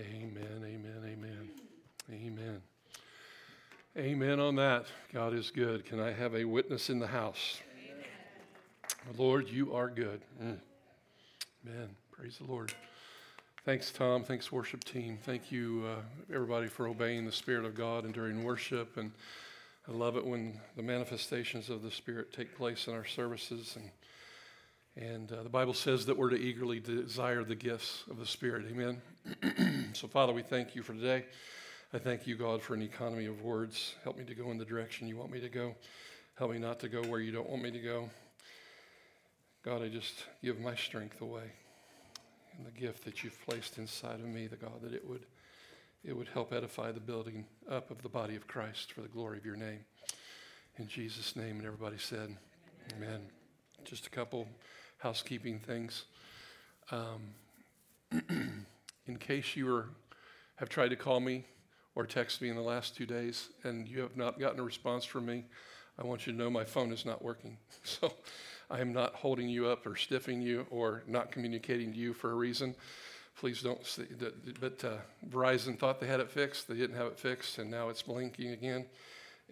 Amen, amen, amen, amen. Amen on that. God is good. Can I have a witness in the house? Amen. Lord, you are good. Mm. Amen. Praise the Lord. Thanks, Tom. Thanks, worship team. Thank you, uh, everybody, for obeying the Spirit of God and during worship. And I love it when the manifestations of the Spirit take place in our services. And and uh, the Bible says that we're to eagerly desire the gifts of the Spirit. Amen. so, Father, we thank you for today. I thank you, God, for an economy of words. Help me to go in the direction you want me to go. Help me not to go where you don't want me to go. God, I just give my strength away and the gift that you've placed inside of me, the God, that it would, it would help edify the building up of the body of Christ for the glory of your name. In Jesus' name, and everybody said, Amen. Amen. Just a couple housekeeping things. Um, in case you are, have tried to call me or text me in the last two days and you have not gotten a response from me, I want you to know my phone is not working. So I am not holding you up or stiffing you or not communicating to you for a reason. Please don't see. But uh, Verizon thought they had it fixed. They didn't have it fixed, and now it's blinking again.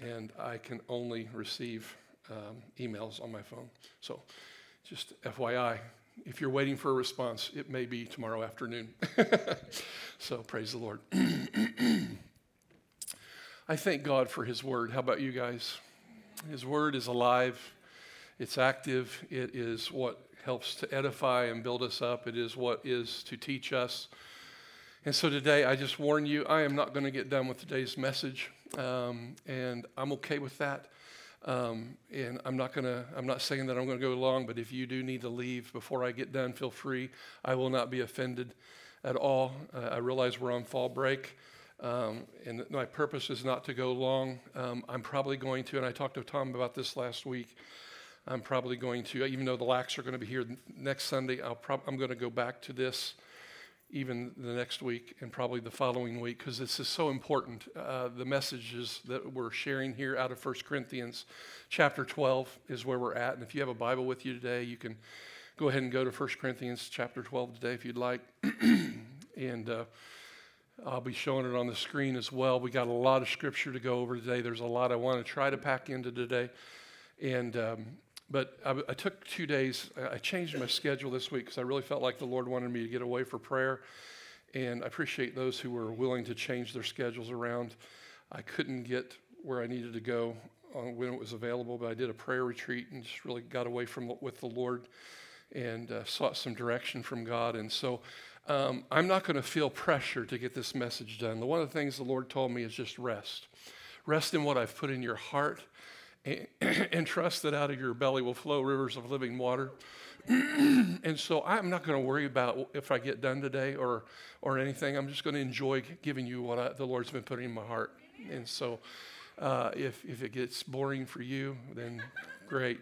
And I can only receive um, emails on my phone. So just FYI, if you're waiting for a response, it may be tomorrow afternoon. so praise the Lord. I thank God for His Word. How about you guys? His Word is alive, it's active, it is what helps to edify and build us up, it is what is to teach us. And so today, I just warn you, I am not going to get done with today's message, um, and I'm okay with that. Um, and I'm not gonna. I'm not saying that I'm going to go long, but if you do need to leave before I get done, feel free. I will not be offended at all. Uh, I realize we're on fall break, um, and my purpose is not to go long. Um, I'm probably going to, and I talked to Tom about this last week. I'm probably going to, even though the Lacks are going to be here next Sunday, I'll prob- I'm going to go back to this even the next week and probably the following week because this is so important. Uh, the messages that we're sharing here out of 1 Corinthians chapter 12 is where we're at. And if you have a Bible with you today, you can go ahead and go to 1 Corinthians chapter 12 today if you'd like. and uh, I'll be showing it on the screen as well. We got a lot of scripture to go over today. There's a lot I want to try to pack into today. And um, but I, I, took two days. I changed my schedule this week because I really felt like the Lord wanted me to get away for prayer. And I appreciate those who were willing to change their schedules around. I couldn't get where I needed to go when it was available, but I did a prayer retreat and just really got away from with the Lord and uh, sought some direction from God. And so um, I'm not going to feel pressure to get this message done. One of the things the Lord told me is just rest. Rest in what I've put in your heart and trust that out of your belly will flow rivers of living water. and so I'm not going to worry about if I get done today or, or anything. I'm just going to enjoy giving you what I, the Lord's been putting in my heart. And so uh, if, if it gets boring for you, then great.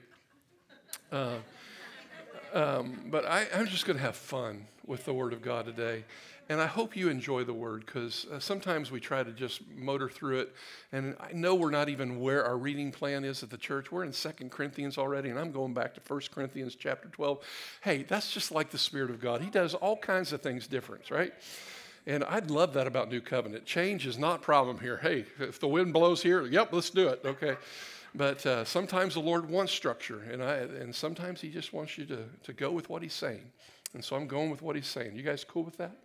Uh, um, but I, I'm just going to have fun with the Word of God today. And I hope you enjoy the word because uh, sometimes we try to just motor through it. And I know we're not even where our reading plan is at the church. We're in Second Corinthians already, and I'm going back to First Corinthians chapter 12. Hey, that's just like the Spirit of God. He does all kinds of things different, right? And I'd love that about New Covenant. Change is not problem here. Hey, if the wind blows here, yep, let's do it, okay? But uh, sometimes the Lord wants structure, and, I, and sometimes He just wants you to, to go with what He's saying. And so I'm going with what He's saying. You guys cool with that?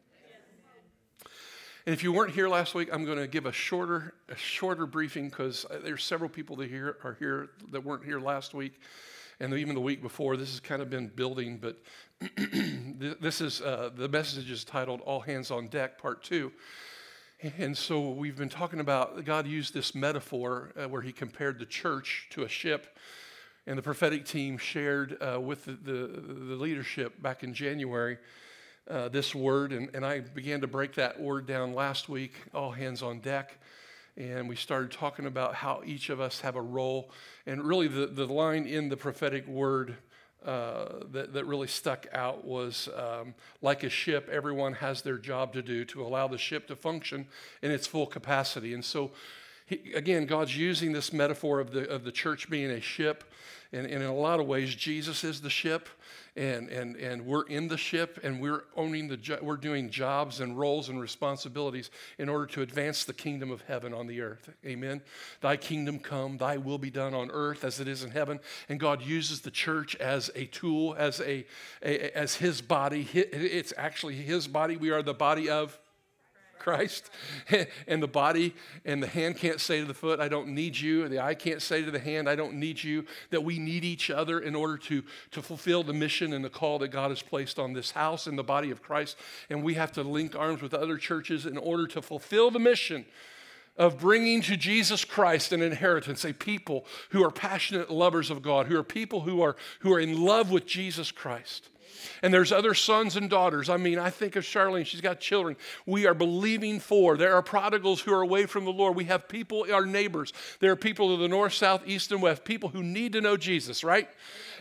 And if you weren't here last week, I'm going to give a shorter, a shorter briefing because uh, there's several people that here are here that weren't here last week, and even the week before. This has kind of been building, but this is uh, the message is titled "All Hands on Deck" Part Two. And so we've been talking about God used this metaphor uh, where He compared the church to a ship, and the prophetic team shared uh, with the, the, the leadership back in January uh, this word, and, and I began to break that word down last week, all hands on deck. And we started talking about how each of us have a role. And really, the, the line in the prophetic word uh, that, that really stuck out was um, like a ship, everyone has their job to do to allow the ship to function in its full capacity. And so he, again, God's using this metaphor of the, of the church being a ship. And, and in a lot of ways, Jesus is the ship and, and, and we're in the ship and we're owning the jo- we're doing jobs and roles and responsibilities in order to advance the kingdom of heaven on the earth. Amen. Thy kingdom come thy will be done on earth as it is in heaven. And god uses the church as a tool as a, a as his body. It's actually his body we are the body of Christ. and the body and the hand can't say to the foot, I don't need you. The eye can't say to the hand, I don't need you. That we need each other in order to, to fulfill the mission and the call that God has placed on this house and the body of Christ. And we have to link arms with other churches in order to fulfill the mission of bringing to Jesus Christ an inheritance, a people who are passionate lovers of God, who are people who are, who are in love with Jesus Christ. And there's other sons and daughters. I mean, I think of Charlene, she's got children. We are believing for. There are prodigals who are away from the Lord. We have people, our neighbors. There are people of the north, south, east, and west, people who need to know Jesus, right?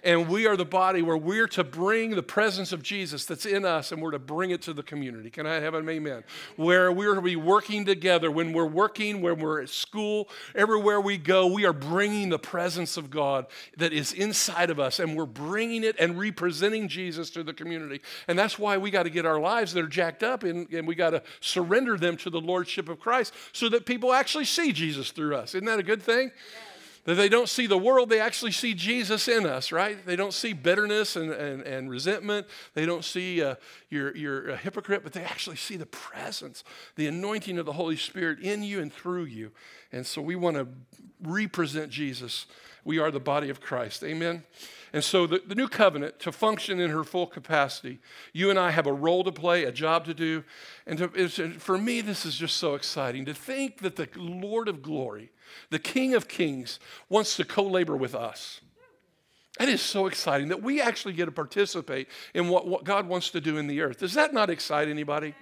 And we are the body where we're to bring the presence of Jesus that's in us and we're to bring it to the community. Can I have an amen? Where we're to be working together. When we're working, when we're at school, everywhere we go, we are bringing the presence of God that is inside of us and we're bringing it and representing Jesus to the community. And that's why we got to get our lives that are jacked up and, and we got to surrender them to the Lordship of Christ so that people actually see Jesus through us. Isn't that a good thing? Yeah. That they don't see the world, they actually see Jesus in us, right? They don't see bitterness and, and, and resentment. They don't see uh, you're, you're a hypocrite, but they actually see the presence, the anointing of the Holy Spirit in you and through you. And so we want to represent Jesus. We are the body of Christ. Amen. And so the, the new covenant, to function in her full capacity, you and I have a role to play, a job to do. And to, for me, this is just so exciting to think that the Lord of glory, the King of kings, wants to co labor with us. That is so exciting that we actually get to participate in what, what God wants to do in the earth. Does that not excite anybody?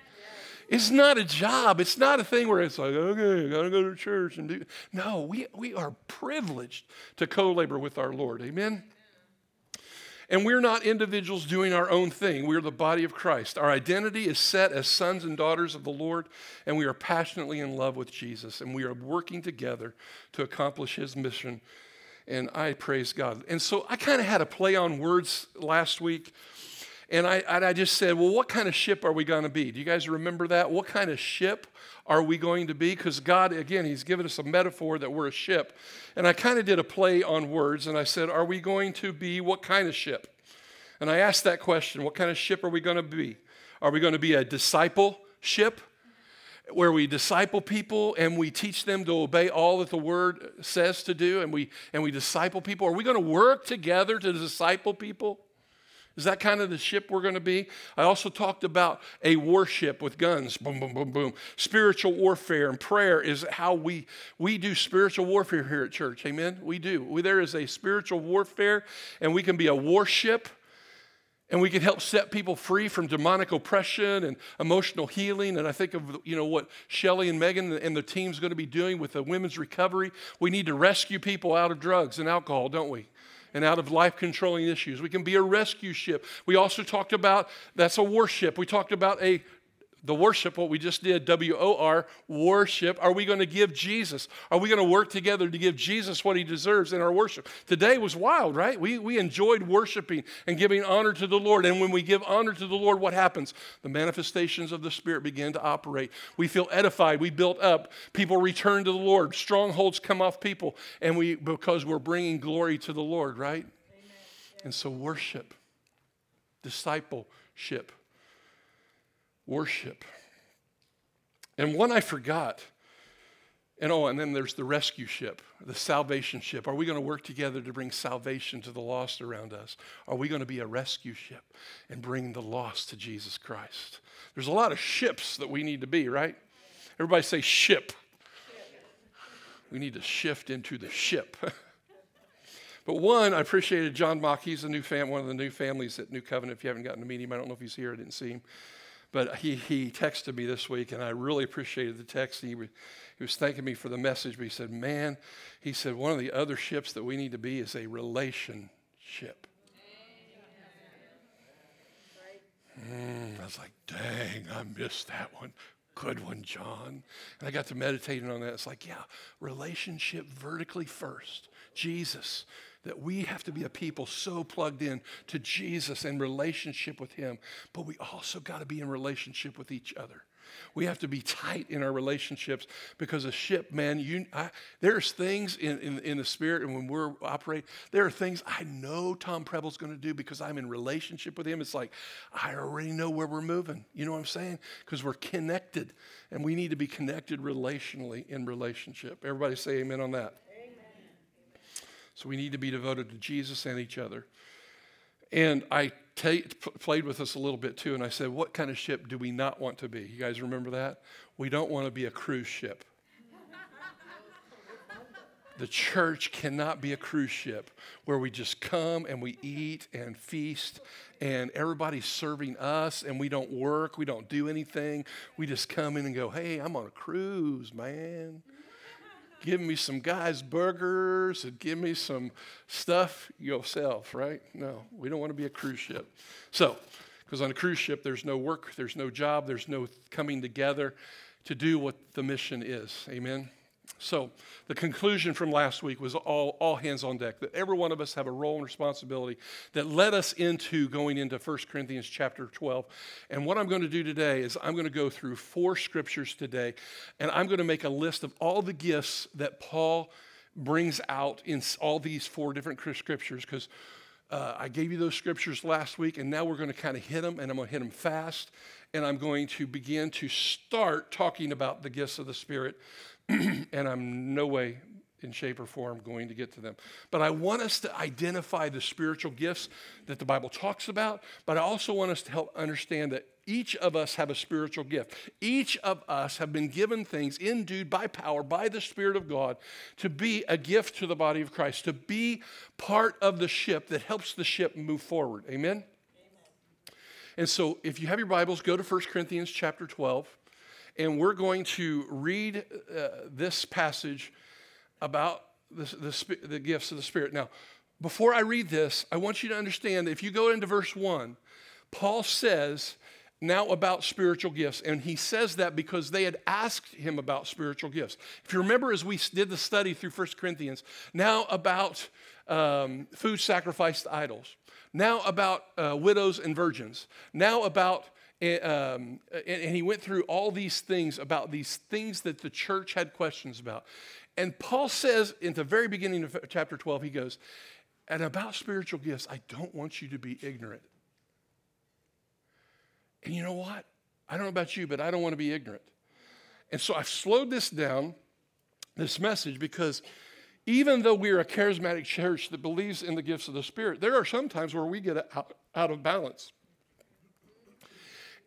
It's not a job. It's not a thing where it's like, okay, I gotta go to church and do. No, we, we are privileged to co labor with our Lord. Amen? And we're not individuals doing our own thing. We're the body of Christ. Our identity is set as sons and daughters of the Lord, and we are passionately in love with Jesus, and we are working together to accomplish his mission. And I praise God. And so I kind of had a play on words last week. And I, and I just said, well, what kind of ship are we going to be? Do you guys remember that? What kind of ship are we going to be? Because God, again, He's given us a metaphor that we're a ship. And I kind of did a play on words and I said, Are we going to be what kind of ship? And I asked that question What kind of ship are we going to be? Are we going to be a disciple ship? Where we disciple people and we teach them to obey all that the word says to do, and we and we disciple people. Are we going to work together to disciple people? Is that kind of the ship we're going to be? I also talked about a warship with guns, boom, boom, boom, boom. Spiritual warfare and prayer is how we, we do spiritual warfare here at church. Amen? We do. We, there is a spiritual warfare, and we can be a warship, and we can help set people free from demonic oppression and emotional healing. And I think of you know what Shelly and Megan and the team's going to be doing with the women's recovery. We need to rescue people out of drugs and alcohol, don't we? And out of life controlling issues. We can be a rescue ship. We also talked about that's a warship. We talked about a the worship, what we just did, W O R, worship. Are we going to give Jesus? Are we going to work together to give Jesus what he deserves in our worship? Today was wild, right? We, we enjoyed worshiping and giving honor to the Lord. And when we give honor to the Lord, what happens? The manifestations of the Spirit begin to operate. We feel edified. We built up. People return to the Lord. Strongholds come off people. And we, because we're bringing glory to the Lord, right? Amen. And so, worship, discipleship worship. And one I forgot. And oh, and then there's the rescue ship, the salvation ship. Are we going to work together to bring salvation to the lost around us? Are we going to be a rescue ship and bring the lost to Jesus Christ? There's a lot of ships that we need to be, right? Everybody say ship. We need to shift into the ship. but one, I appreciated John Mock. He's a new fam- one of the new families at New Covenant. If you haven't gotten to meet him, I don't know if he's here. I didn't see him. But he, he texted me this week, and I really appreciated the text. He, he was thanking me for the message, but he said, Man, he said, one of the other ships that we need to be is a relationship. Mm, I was like, dang, I missed that one. good one, John. And I got to meditating on that. It's like, yeah, relationship vertically first. Jesus, that we have to be a people so plugged in to Jesus and relationship with Him, but we also got to be in relationship with each other. We have to be tight in our relationships because a ship, man, you, I, there's things in, in, in, the spirit, and when we're operating, there are things I know Tom Preble's going to do because I'm in relationship with him. It's like I already know where we're moving. You know what I'm saying? Because we're connected, and we need to be connected relationally in relationship. Everybody say amen on that. So we need to be devoted to Jesus and each other. And I t- played with us a little bit too, and I said, What kind of ship do we not want to be? You guys remember that? We don't want to be a cruise ship. the church cannot be a cruise ship where we just come and we eat and feast and everybody's serving us and we don't work, we don't do anything. We just come in and go, Hey, I'm on a cruise, man give me some guys burgers and give me some stuff yourself, right? No, we don't want to be a cruise ship. So, because on a cruise ship, there's no work, there's no job, there's no coming together to do what the mission is. Amen. So, the conclusion from last week was all, all hands on deck, that every one of us have a role and responsibility that led us into going into 1 Corinthians chapter 12. And what I'm going to do today is I'm going to go through four scriptures today, and I'm going to make a list of all the gifts that Paul brings out in all these four different scriptures, because uh, I gave you those scriptures last week, and now we're going to kind of hit them, and I'm going to hit them fast, and I'm going to begin to start talking about the gifts of the Spirit and I'm no way in shape or form going to get to them. But I want us to identify the spiritual gifts that the Bible talks about, but I also want us to help understand that each of us have a spiritual gift. Each of us have been given things endued by power by the Spirit of God to be a gift to the body of Christ, to be part of the ship that helps the ship move forward. Amen. Amen. And so if you have your Bibles, go to 1 Corinthians chapter 12. And we're going to read uh, this passage about the, the, gifts of the Spirit. Now, before I read this, I want you to understand that if you go into verse 1, Paul says, now about spiritual gifts. And he says that because they had asked him about spiritual gifts. If you remember, as we did the study through 1 Corinthians, now about um, food sacrificed to idols, now about uh, widows and virgins, now about and, um, and, he went through all these things about these things that the church had questions about. And Paul says in the very beginning of chapter 12, he goes, And about spiritual gifts, I don't want you to be ignorant. And you know what? I don't know about you, but I don't want to be ignorant. And so I've slowed this down, this message, because even though we're a charismatic church that believes in the gifts of the Spirit, there are some times where we get out, out of balance.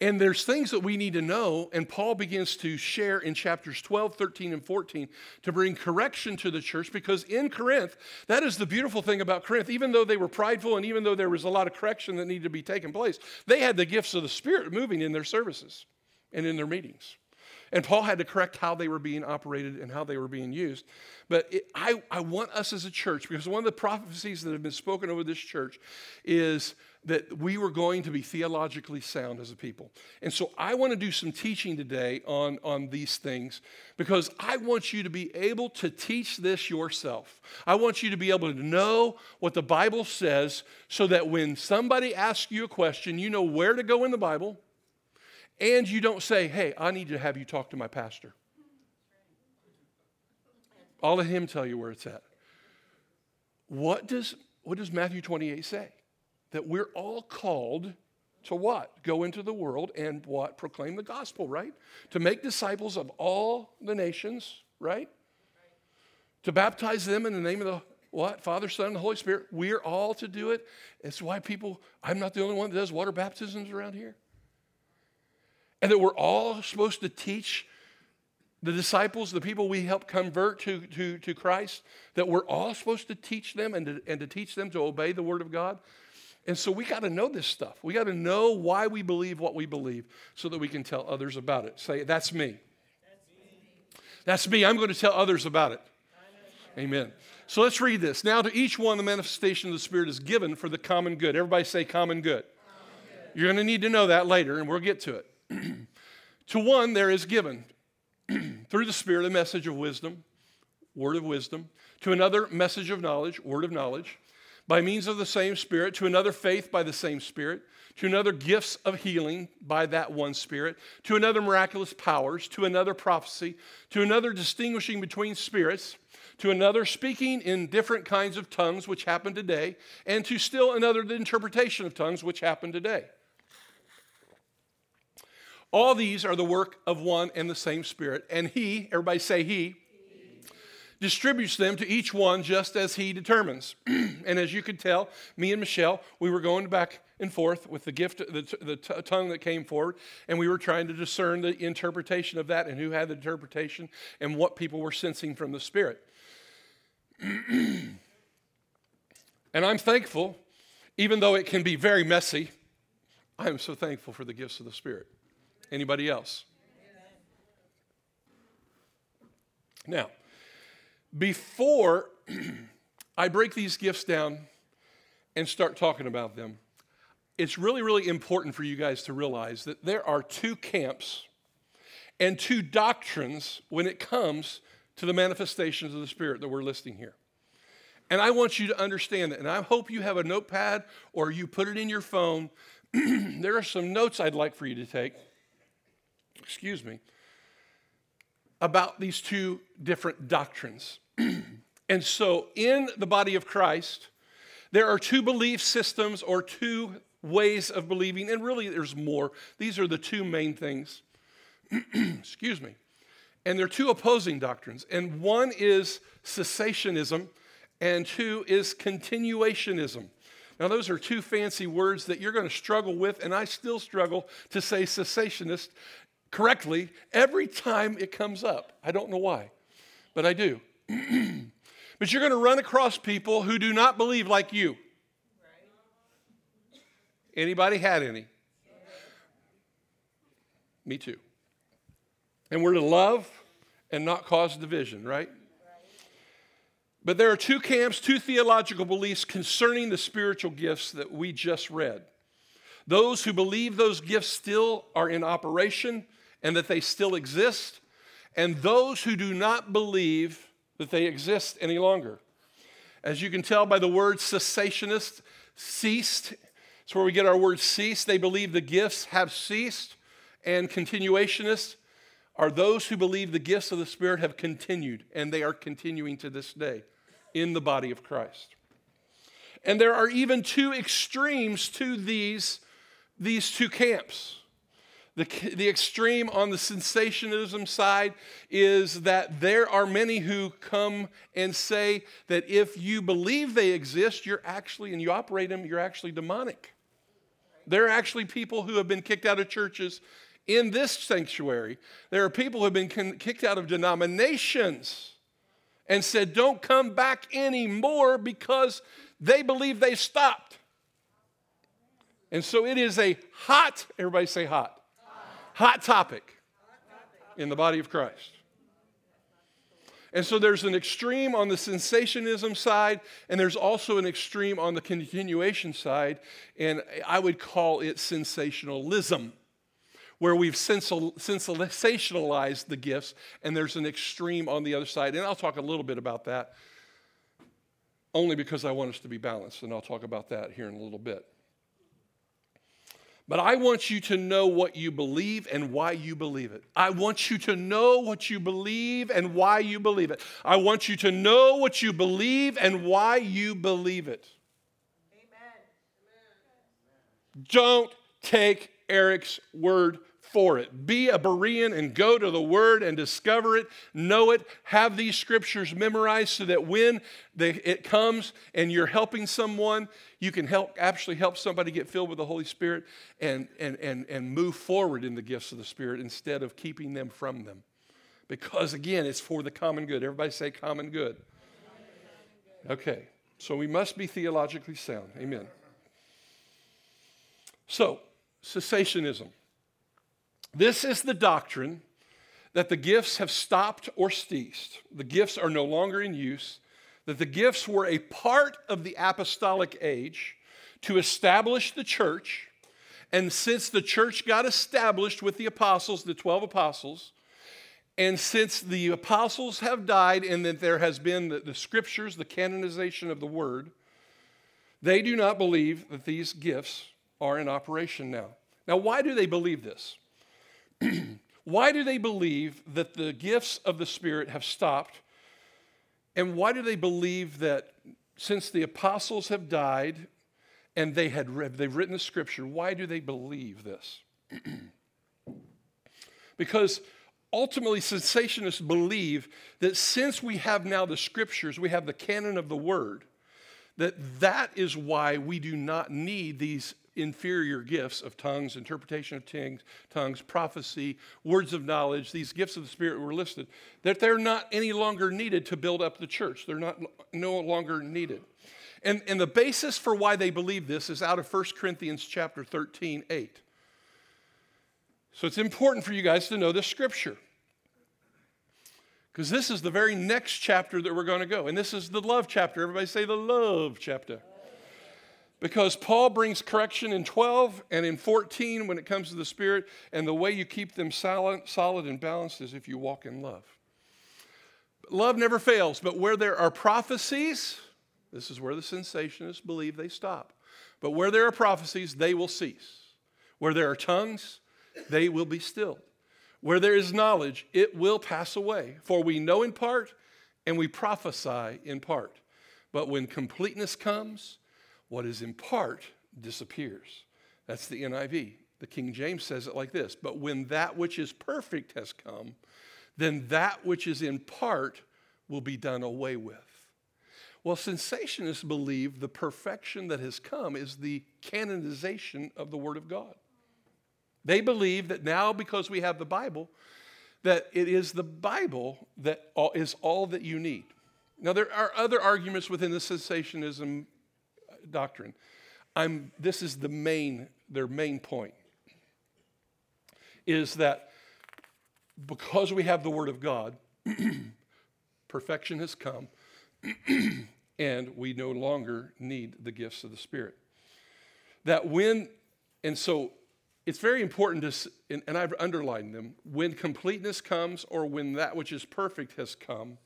And there's things that we need to know, and Paul begins to share in chapters 12, 13, and 14 to bring correction to the church because in Corinth, that is the beautiful thing about Corinth. Even though they were prideful and even though there was a lot of correction that needed to be taken place, they had the gifts of the Spirit moving in their services and in their meetings. And Paul had to correct how they were being operated and how they were being used. But it, I, I want us as a church, because one of the prophecies that have been spoken over this church is that we were going to be theologically sound as a people. And so I want to do some teaching today on, on these things because I want you to be able to teach this yourself. I want you to be able to know what the Bible says so that when somebody asks you a question, you know where to go in the Bible and you don't say, hey, I need to have you talk to my pastor. I'll let him tell you where it's at. What does, what does Matthew 28 say? That we're all called to what? Go into the world and what? Proclaim the gospel, right? To make disciples of all the nations, right? To baptize them in the name of the what? Father, Son, and the Holy Spirit. We're all to do it. It's why people, I'm not the only one that does water baptisms around here and that we're all supposed to teach the disciples, the people we help convert to, to, to Christ, that we're all supposed to teach them and to, and to teach them to obey the Word of God. And so we got to know this stuff. We got to know why we believe what we believe so that we can tell others about it. Say, that's me. That's me. I'm going to tell others about it. Amen. So let's read this. Now, to each one, the manifestation of the Spirit is given for the common good. Everybody say common good. Common. You're going to need to know that later, and we'll get to it. To one, there is given through the Spirit a message of wisdom, word of wisdom. To another, message of knowledge, word of knowledge. By means of the same Spirit. To another, faith by the same Spirit. To another, gifts of healing by that one Spirit. To another, miraculous powers. To another, prophecy. To another, distinguishing between spirits to another speaking in different kinds of tongues, which happen today, and to still another the interpretation of tongues, which happen today. All these are the work of one and the same Spirit, and He, everybody say He, distributes them to each one just as He determines. and as you could tell, me and Michelle, we were going back and forth with the gift, the, the t- tongue that came forward, and we were trying to discern the interpretation of that and who had the interpretation and what people were sensing from the Spirit. and I'm thankful, even though it can be very messy, I am so thankful for the gifts of the Spirit. Anybody else? Now, before I break these gifts down and start talking about them, it's really, really important for you guys to realize that there are two camps and two doctrines when it comes to the manifestations of the Spirit that we're listing here. And I want you to understand that. And I hope you have a notepad or you put it in your phone. there are some notes I'd like for you to take excuse me, about these two different doctrines. and so, in the body of Christ, there are two belief systems or two ways of believing, and really there's more. These are the two main things. excuse me. And they're two opposing doctrines. And one is cessationism, and two is continuationism. Now, those are two fancy words that you're going to struggle with, and I still struggle to say cessationist correctly every time it comes up. I don't know why, but I do. but you're going to run across people who do not believe like you. Anybody had any? Me too. And we're to love and not cause division, right? But there are two camps, two theological beliefs concerning the spiritual gifts that we just read. Those who believe those gifts still are in operation and that they still exist, and those who do not believe that they exist any longer. As you can tell by the word cessationist, ceased. It's where we get our word cease. They believe the gifts have ceased. And continuationists are those who believe the gifts of the Spirit have continued, and they are continuing to this day in the body of Christ. And there are even two extremes to these, these two camps. The, the extreme on the sensationalism side is that there are many who come and say that if you believe they exist, you're actually, and you operate them, you're actually demonic. There are actually people who have been kicked out of churches in this sanctuary. There are people who have been kicked out of denominations and said, don't come back anymore because they believe they stopped. And so it is a hot, everybody say hot Hot topic in the body of Christ. And so there's an extreme on the cessationism side, and there's also an extreme on the continuation side, and I would call it sensationalism, where we've sensationalized the gifts, and there's an extreme on the other side. And I'll talk a little bit about that, only because I want us to be balanced, and I'll talk about that here in a little bit. But I want you to know what you believe and why you believe it. I want you to know what you believe and why you believe it. I want you to know what you believe and why you believe it. Amen. Don't take Eric's word for it. Be a Berean and go to the Word and discover it, know it, have these scriptures memorized so that when it comes and you're helping someone, you can help actually help somebody get filled with the Holy Spirit and, and, and, and move forward in the gifts of the Spirit instead of keeping them from them. Because again, it's for the common good. Everybody say common good. Okay, so we must be theologically sound. Amen. So, cessationism. This is the doctrine that the gifts have stopped or ceased. The gifts are no longer in use, that the gifts were a part of the apostolic age to establish the church, And since the church got established with the apostles, the 12 apostles, and since the apostles have died and that there has been the, the, scriptures, the canonization of the word, they do not believe that these gifts are in operation now. Now, why do they believe this? why do they believe that the gifts of the Spirit have stopped? And why do they believe that since the apostles have died and they had they've written the scripture, why do they believe this? because ultimately sensationists believe that since we have now the scriptures, we have the canon of the word, that that is why we do not need these inferior gifts of tongues, interpretation of tongues, tongues, prophecy, words of knowledge, these gifts of the Spirit were listed, that they're not any longer needed to build up the church. They're not no longer needed. And, and the basis for why they believe this is out of 1 Corinthians chapter 13, 8. So it's important for you guys to know this scripture. Because this is the very next chapter that we're going to go. And this is the love chapter. Everybody say the love chapter. Because Paul brings correction in 12 and in 14 when it comes to the Spirit, and the way you keep them solid, solid and balanced is if you walk in love. Love never fails, but where there are prophecies, this is where the cessationists believe they stop. But where there are prophecies, they will cease. Where there are tongues, they will be stilled. Where there is knowledge, it will pass away. For we know in part and we prophesy in part. But when completeness comes, what is in part disappears. That's the NIV. The King James says it like this But when that which is perfect has come, then that which is in part will be done away with. Well, cessationists believe the perfection that has come is the canonization of the Word of God. They believe that now, because we have the Bible, that it is the Bible that is all that you need. Now, there are other arguments within the cessationism uh, doctrine. I'm, this is the main, their main point, is that because we have the Word of God, perfection has come, and we no longer need the gifts of the Spirit. That when, and so it's very important to, and, I've underlined them, when completeness comes or when that which is perfect has come,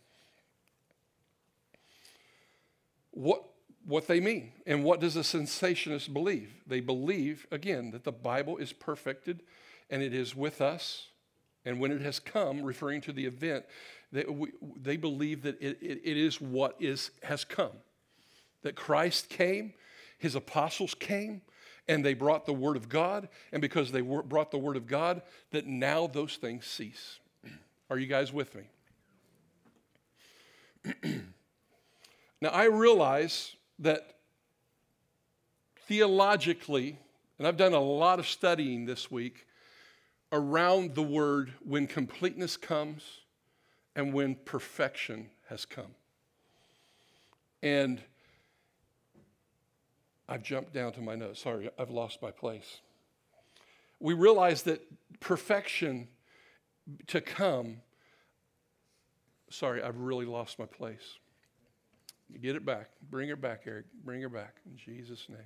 what, what they mean. And what does a cessationist believe? They believe, again, that the Bible is perfected and it is with us. And when it has come, referring to the event, they, we, they believe that it, it, it is what is, has come. That Christ came, his apostles came, and they brought the Word of God. And because they brought the Word of God, that now those things cease. Are you guys with me? now, I realize that theologically, and I've done a lot of studying this week around the word when completeness comes and when perfection has come. And I've jumped down to my notes. Sorry, I've lost my place. We realize that perfection to come, sorry, I've really lost my place. Get it back. Bring her back, Eric. Bring her back in Jesus' name.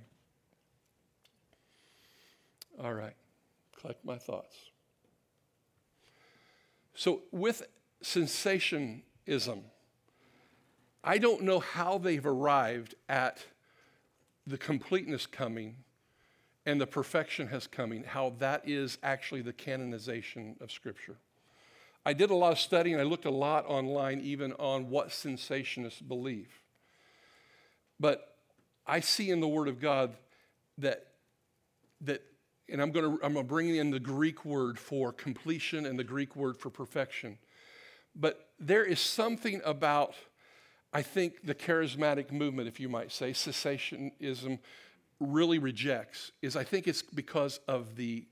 All right. Collect my thoughts. So, with cessationism, I don't know how they've arrived at the completeness coming and the perfection has coming, how that is actually the canonization of Scripture. I did a lot of studying. I looked a lot online, even on what cessationists believe. But I see in the Word of God that, that and I'm going to I'm going to bring in the Greek word for completion and the Greek word for perfection. But there is something about, I think, the charismatic movement, if you might say, cessationism really rejects, is I think it's because of the,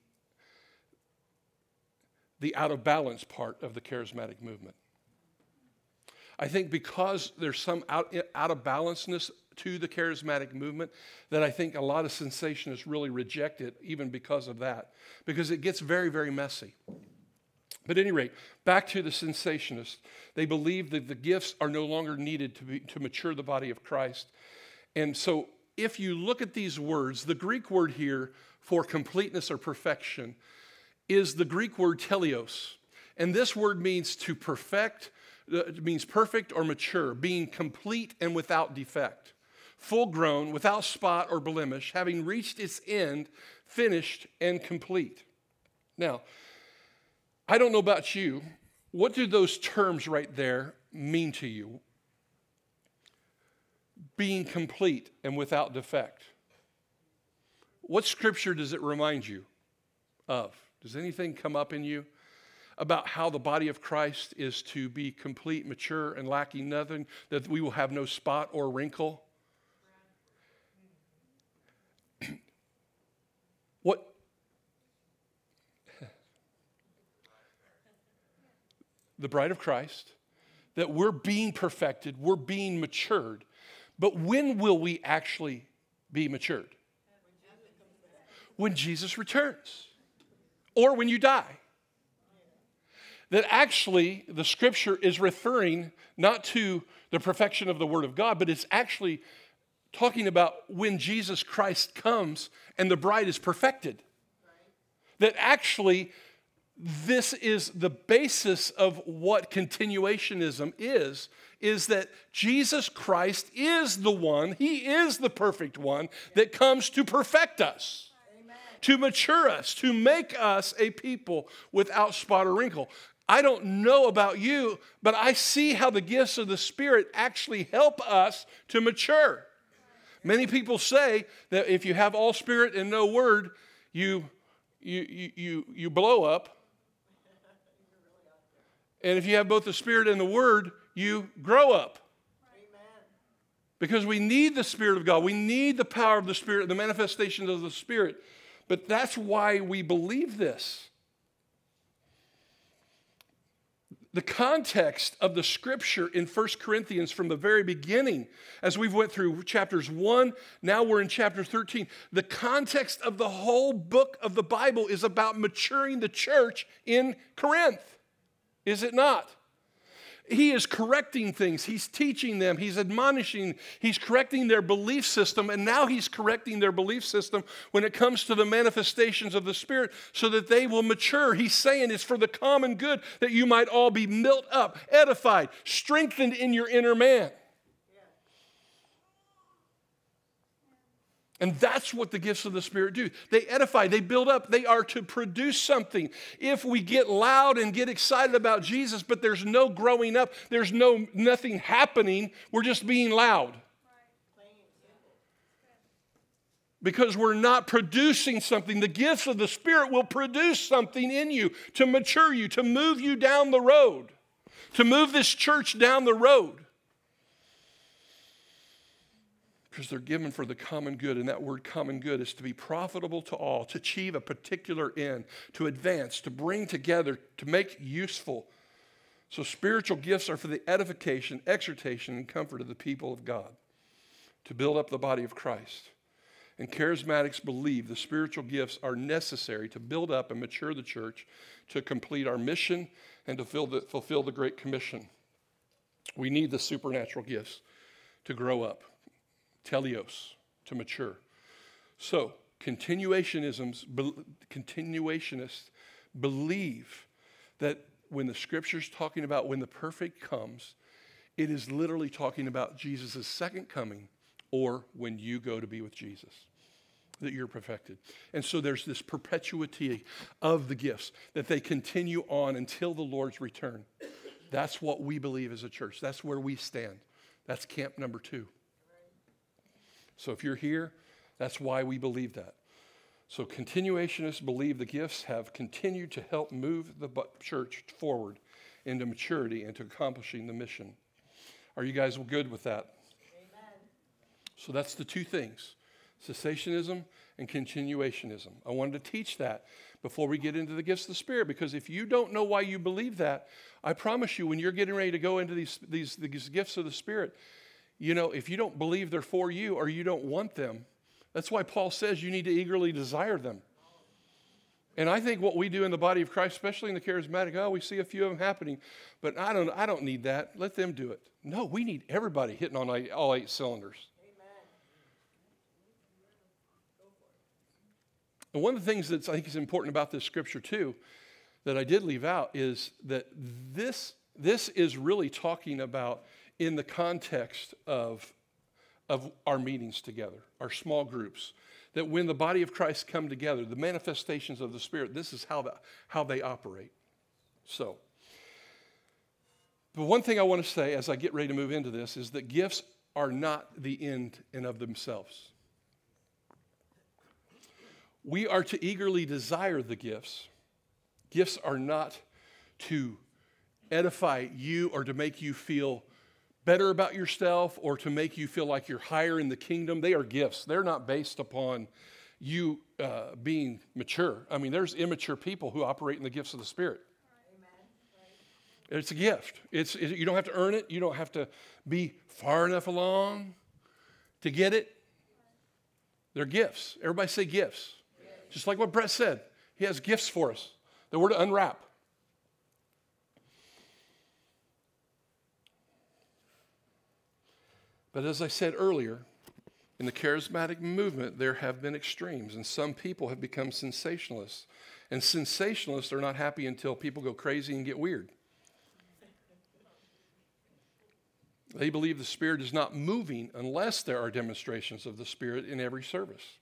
the out of balance part of the charismatic movement. I think because there's some out, out of balanceness to the charismatic movement that I think a lot of cessationists really reject it, even because of that, because it gets very, very messy. But at any rate, back to the cessationists. They believe that the gifts are no longer needed to, be, to mature the body of Christ. And so if you look at these words, the Greek word here for completeness or perfection is the Greek word teleos. And this word means to perfect, uh, it means perfect or mature, being complete and without defect, full grown, without spot or blemish, having reached its end, finished and complete. Now, I don't know about you. What do those terms right there mean to you? Being complete and without defect. What scripture does it remind you of? Does anything come up in you about how the body of Christ is to be complete, mature, and lacking nothing, that we will have no spot or wrinkle? what? The bride of Christ, that we're being perfected, we're being matured. But when will we actually be matured? When Jesus returns or when you die. That actually the scripture is referring not to the perfection of the Word of God, but it's actually talking about when Jesus Christ comes and the bride is perfected. That actually this is the basis of what continuationism is is that Jesus Christ is the one, he is the perfect one that comes to perfect us to mature us, to make us a people without spot or wrinkle. I don't know about you, but I see how the gifts of the Spirit actually help us to mature. Many people say that if you have all spirit and no word, you, you, you, you, you blow up. And if you have both the Spirit and the Word, you grow up. Because we need the Spirit of God. We need the power of the Spirit, the manifestations of the Spirit but that's why we believe this. The context of the scripture in 1 Corinthians from the very beginning, as we've went through chapters 1, now we're in chapter 13. The context of the whole book of the Bible is about maturing the church in Corinth. Is it not? he is correcting things. He's teaching them. He's admonishing. He's correcting their belief system. And now he's correcting their belief system when it comes to the manifestations of the Spirit so that they will mature. He's saying it's for the common good that you might all be built up, edified, strengthened in your inner man. And that's what the gifts of the Spirit do. They edify, they build up, they are to produce something. If we get loud and get excited about Jesus, but there's no growing up, there's no nothing happening, we're just being loud. Because we're not producing something. The gifts of the Spirit will produce something in you to mature you, to move you down the road, to move this church down the road. Because they're given for the common good. And that word common good is to be profitable to all, to achieve a particular end, to advance, to bring together, to make useful. So spiritual gifts are for the edification, exhortation, and comfort of the people of God, to build up the body of Christ. And charismatics believe the spiritual gifts are necessary to build up and mature the church, to complete our mission, and to fulfill the, fulfill the Great Commission. We need the supernatural gifts to grow up teleos, to mature. So, continuationisms, continuationists believe that when the scripture's talking about when the perfect comes, it is literally talking about Jesus' second coming or when you go to be with Jesus, that you're perfected. And so there's this perpetuity of the gifts that they continue on until the Lord's return. That's what we believe as a church. That's where we stand. That's camp number two. So if you're here, that's why we believe that. So continuationists believe the gifts have continued to help move the church forward into maturity and to accomplishing the mission. Are you guys good with that? Amen. So that's the two things cessationism and continuationism. I wanted to teach that before we get into the gifts of the Spirit because if you don't know why you believe that, I promise you, when you're getting ready to go into these, these, these gifts of the Spirit, you know, if you don't believe they're for you or you don't want them, that's why Paul says you need to eagerly desire them. And I think what we do in the body of Christ, especially in the charismatic, oh, we see a few of them happening, but I don't, I don't need that. Let them do it. No, we need everybody hitting on all eight cylinders. Amen. And one of the things that I think is important about this scripture, too, that I did leave out is that this, this is really talking about in the context of, of our meetings together, our small groups. That when the body of Christ come together, the manifestations of the Spirit, this is how, the, how they operate. So, but one thing I want to say as I get ready to move into this is that gifts are not the end in of themselves. We are to eagerly desire the gifts. Gifts are not to edify you or to make you feel better about yourself or to make you feel like you're higher in the kingdom. They are gifts. They're not based upon you uh, being mature. I mean, there's immature people who operate in the gifts of the Spirit. It's a gift. It's, it, you don't have to earn it. You don't have to be far enough along to get it. They're gifts. Everybody say gifts. Just like what Brett said, he has gifts for us that we're to unwrap. But as I said earlier, in the charismatic movement, there have been extremes, and some people have become sensationalists. And sensationalists are not happy until people go crazy and get weird. They believe the Spirit is not moving unless there are demonstrations of the Spirit in every service.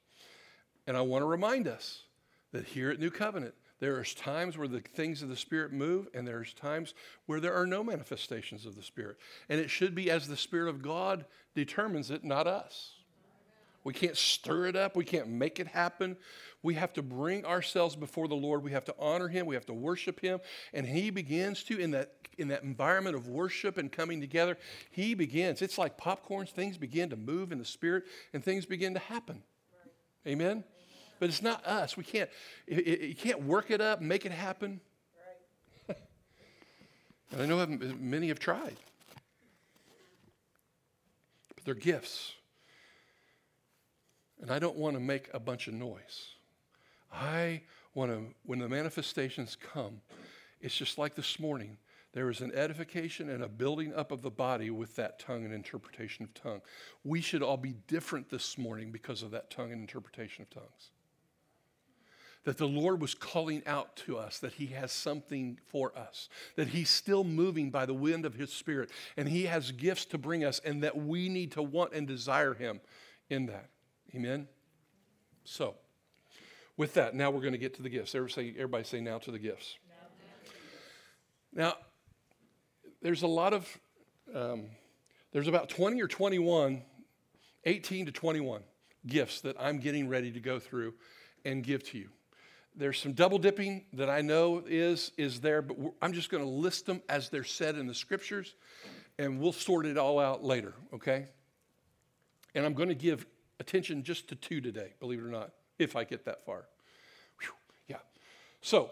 And I want to remind us that here at New Covenant, there are times where the things of the Spirit move, and there's times where there are no manifestations of the Spirit. And it should be as the Spirit of God determines it, not us. We can't stir it up. We can't make it happen. We have to bring ourselves before the Lord. We have to honor Him. We have to worship Him. And He begins to, in that, in that environment of worship and coming together, He begins. It's like popcorns. Things begin to move in the Spirit and things begin to happen. Amen? But it's not us. We can't, you can't work it up, make it happen. Right. and I know many have tried. But they're gifts. And I don't want to make a bunch of noise. I want to, when the manifestations come, it's just like this morning. There is an edification and a building up of the body with that tongue and interpretation of tongue. We should all be different this morning because of that tongue and interpretation of tongues. That the Lord was calling out to us that He has something for us, that He's still moving by the wind of His Spirit, and He has gifts to bring us, and that we need to want and desire Him in that. Amen? So, with that, now we're going to get to the gifts. Everybody say, everybody say now to the gifts. Now, there's a lot of, um, there's about 20 or 21, 18 to 21 gifts that I'm getting ready to go through and give to you. There's some double dipping that I know is, is there, but I'm just going to list them as they're said in the scriptures, and we'll sort it all out later, okay? And I'm going to give attention just to two today, believe it or not, if I get that far. Whew, yeah. So,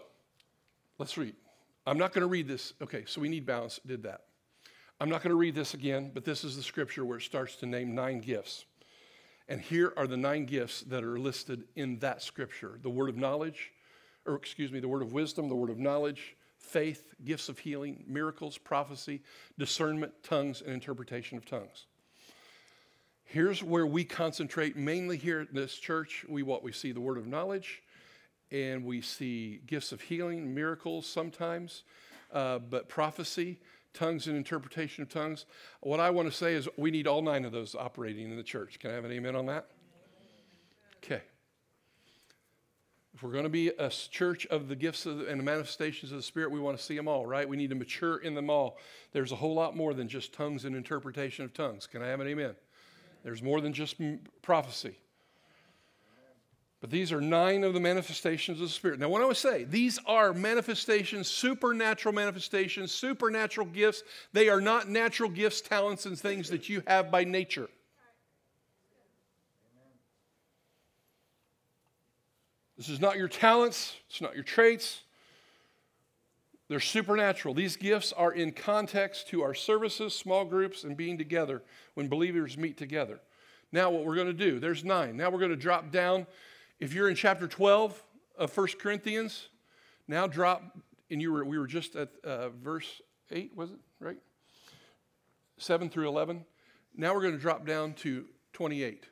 let's read. I'm not going to read this. Okay, so we need balance. Did that. I'm not going to read this again, but this is the scripture where it starts to name nine gifts. And here are the nine gifts that are listed in that scripture the word of knowledge, or excuse me, the word of wisdom, the word of knowledge, faith, gifts of healing, miracles, prophecy, discernment, tongues, and interpretation of tongues. Here's where we concentrate mainly here at this church. We what we see the word of knowledge, and we see gifts of healing, miracles sometimes, uh, but prophecy, tongues, and interpretation of tongues. What I want to say is we need all nine of those operating in the church. Can I have an amen on that? Okay. If we're going to be a church of the gifts of the, and the manifestations of the Spirit, we want to see them all, right? We need to mature in them all. There's a whole lot more than just tongues and interpretation of tongues. Can I have an amen? There's more than just prophecy. But these are nine of the manifestations of the Spirit. Now, what I would say, these are manifestations, supernatural manifestations, supernatural gifts. They are not natural gifts, talents, and things that you have by nature. This is not your talents, it's not your traits, they're supernatural. These gifts are in context to our services, small groups, and being together when believers meet together. Now, what we're going to do, there's nine. Now we're going to drop down. If you're in chapter 12 of 1 Corinthians, now drop, and you were, we were just at uh, verse 8, was it, right? 7 through 11. Now we're going to drop down to 28.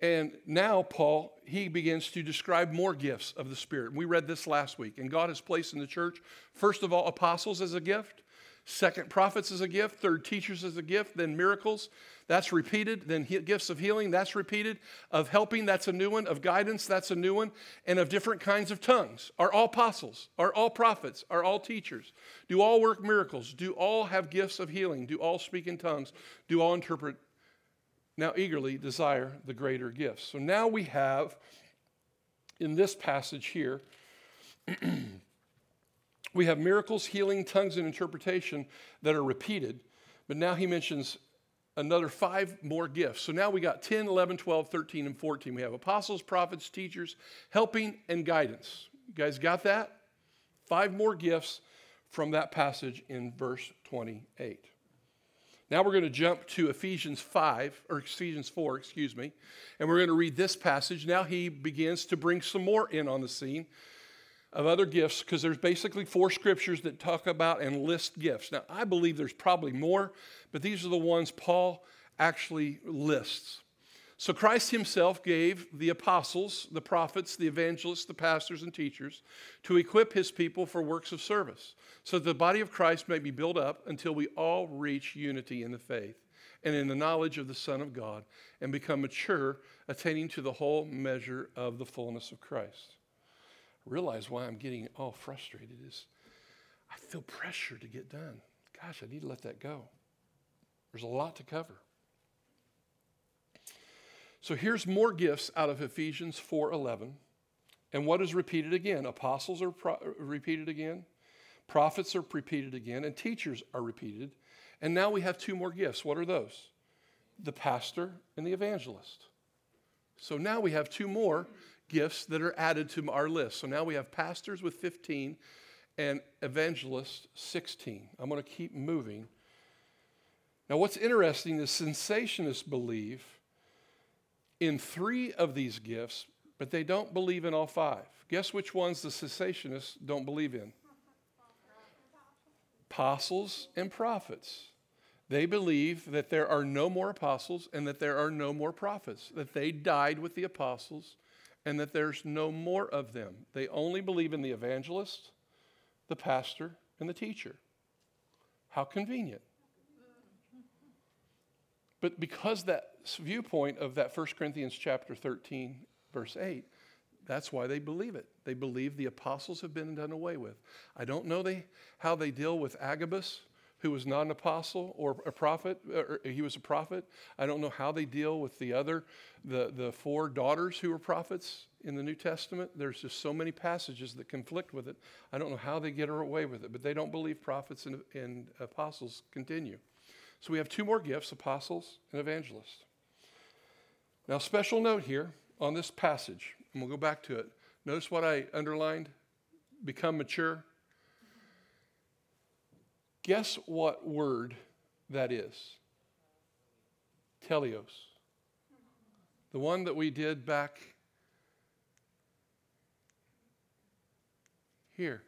And now, Paul, he begins to describe more gifts of the Spirit. We read this last week. And God has placed in the church, first of all, apostles as a gift, second, prophets is a gift, third, teachers is a gift, then miracles. That's repeated. Then he- gifts of healing, that's repeated. Of helping, that's a new one. Of guidance, that's a new one. And of different kinds of tongues. Are all apostles? Are all prophets? Are all teachers? Do all work miracles? Do all have gifts of healing? Do all speak in tongues? Do all interpret now eagerly desire the greater gifts. So now we have in this passage here, we have miracles, healing, tongues, and interpretation that are repeated. But now he mentions another five more gifts. So now we got 10, 11, 12, 13, and 14. We have apostles, prophets, teachers, helping, and guidance. You guys got that? Five more gifts from that passage in verse 28. Now we're going to jump to Ephesians 5, or Ephesians 4, excuse me, and we're going to read this passage. Now he begins to bring some more in on the scene of other gifts because there's basically four scriptures that talk about and list gifts. Now I believe there's probably more, but these are the ones Paul actually lists. So Christ himself gave the apostles, the prophets, the evangelists, the pastors, and teachers to equip his people for works of service, so that the body of Christ may be built up until we all reach unity in the faith and in the knowledge of the Son of God and become mature, attaining to the whole measure of the fullness of Christ. Realize why I'm getting all frustrated is I feel pressure to get done. Gosh, I need to let that go. There's a lot to cover. So here's more gifts out of Ephesians 4:11. And what is repeated again? Apostles are pro- repeated again, prophets are repeated again, and teachers are repeated. And now we have two more gifts. What are those? The pastor and the evangelist. So now we have two more gifts that are added to our list. So now we have pastors with 15 and evangelists 16. I'm going to keep moving. Now, what's interesting is cessationists believe in three of these gifts, but they don't believe in all five. Guess which ones the cessationists don't believe in? Apostles and prophets. They believe that there are no more apostles and that there are no more prophets, that they died with the apostles and that there's no more of them. They only believe in the evangelist, the pastor, and the teacher. How convenient. But because that viewpoint of that 1 Corinthians chapter 13, verse 8, that's why they believe it. They believe the apostles have been done away with. I don't know they, how they deal with Agabus, who was not an apostle or a prophet, or he was a prophet. I don't know how they deal with the other, the, the four daughters who were prophets in the New Testament. There's just so many passages that conflict with it. I don't know how they get away with it, but they don't believe prophets and, and apostles continue. So we have two more gifts apostles and evangelists. Now, special note here on this passage, and we'll go back to it. Notice what I underlined become mature. Guess what word that is? Teleos. The one that we did back here.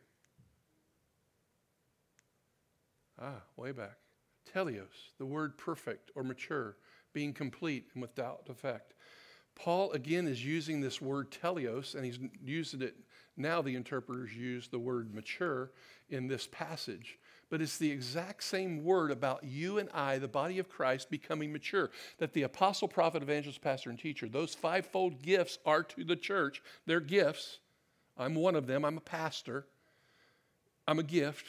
Ah, way back. Teleos, the word perfect or mature, being complete and without defect. Paul again is using this word teleos, and he's using it now. The interpreters use the word mature in this passage, but it's the exact same word about you and I, the body of Christ, becoming mature. That the apostle, prophet, evangelist, pastor, and teacher, those fivefold gifts are to the church. They're gifts. I'm one of them. I'm a pastor. I'm a gift.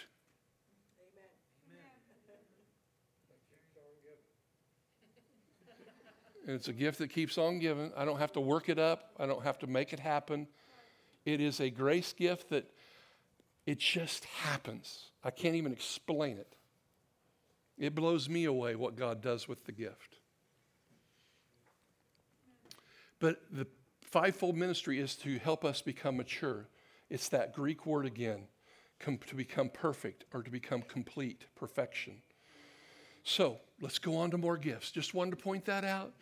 And it's a gift that keeps on giving. I don't have to work it up, I don't have to make it happen. It is a grace gift that it just happens. I can't even explain it. It blows me away what God does with the gift. But the fivefold ministry is to help us become mature. It's that Greek word again, com- to become perfect or to become complete, perfection. So let's go on to more gifts. Just wanted to point that out.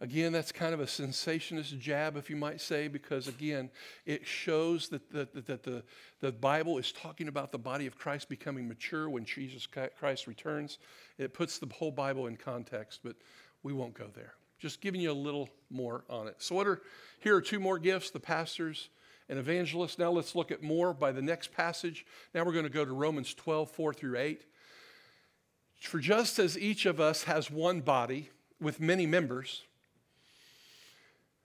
Again, that's kind of a cessationist jab, if you might say, because again, it shows that, that, that the, the Bible is talking about the body of Christ becoming mature when Jesus Christ returns. It puts the whole Bible in context, but we won't go there. Just giving you a little more on it. So, what are here are two more gifts the pastors and evangelists. Now, let's look at more by the next passage. Now, we're going to go to Romans 12, 4 through 8. For just as each of us has one body with many members,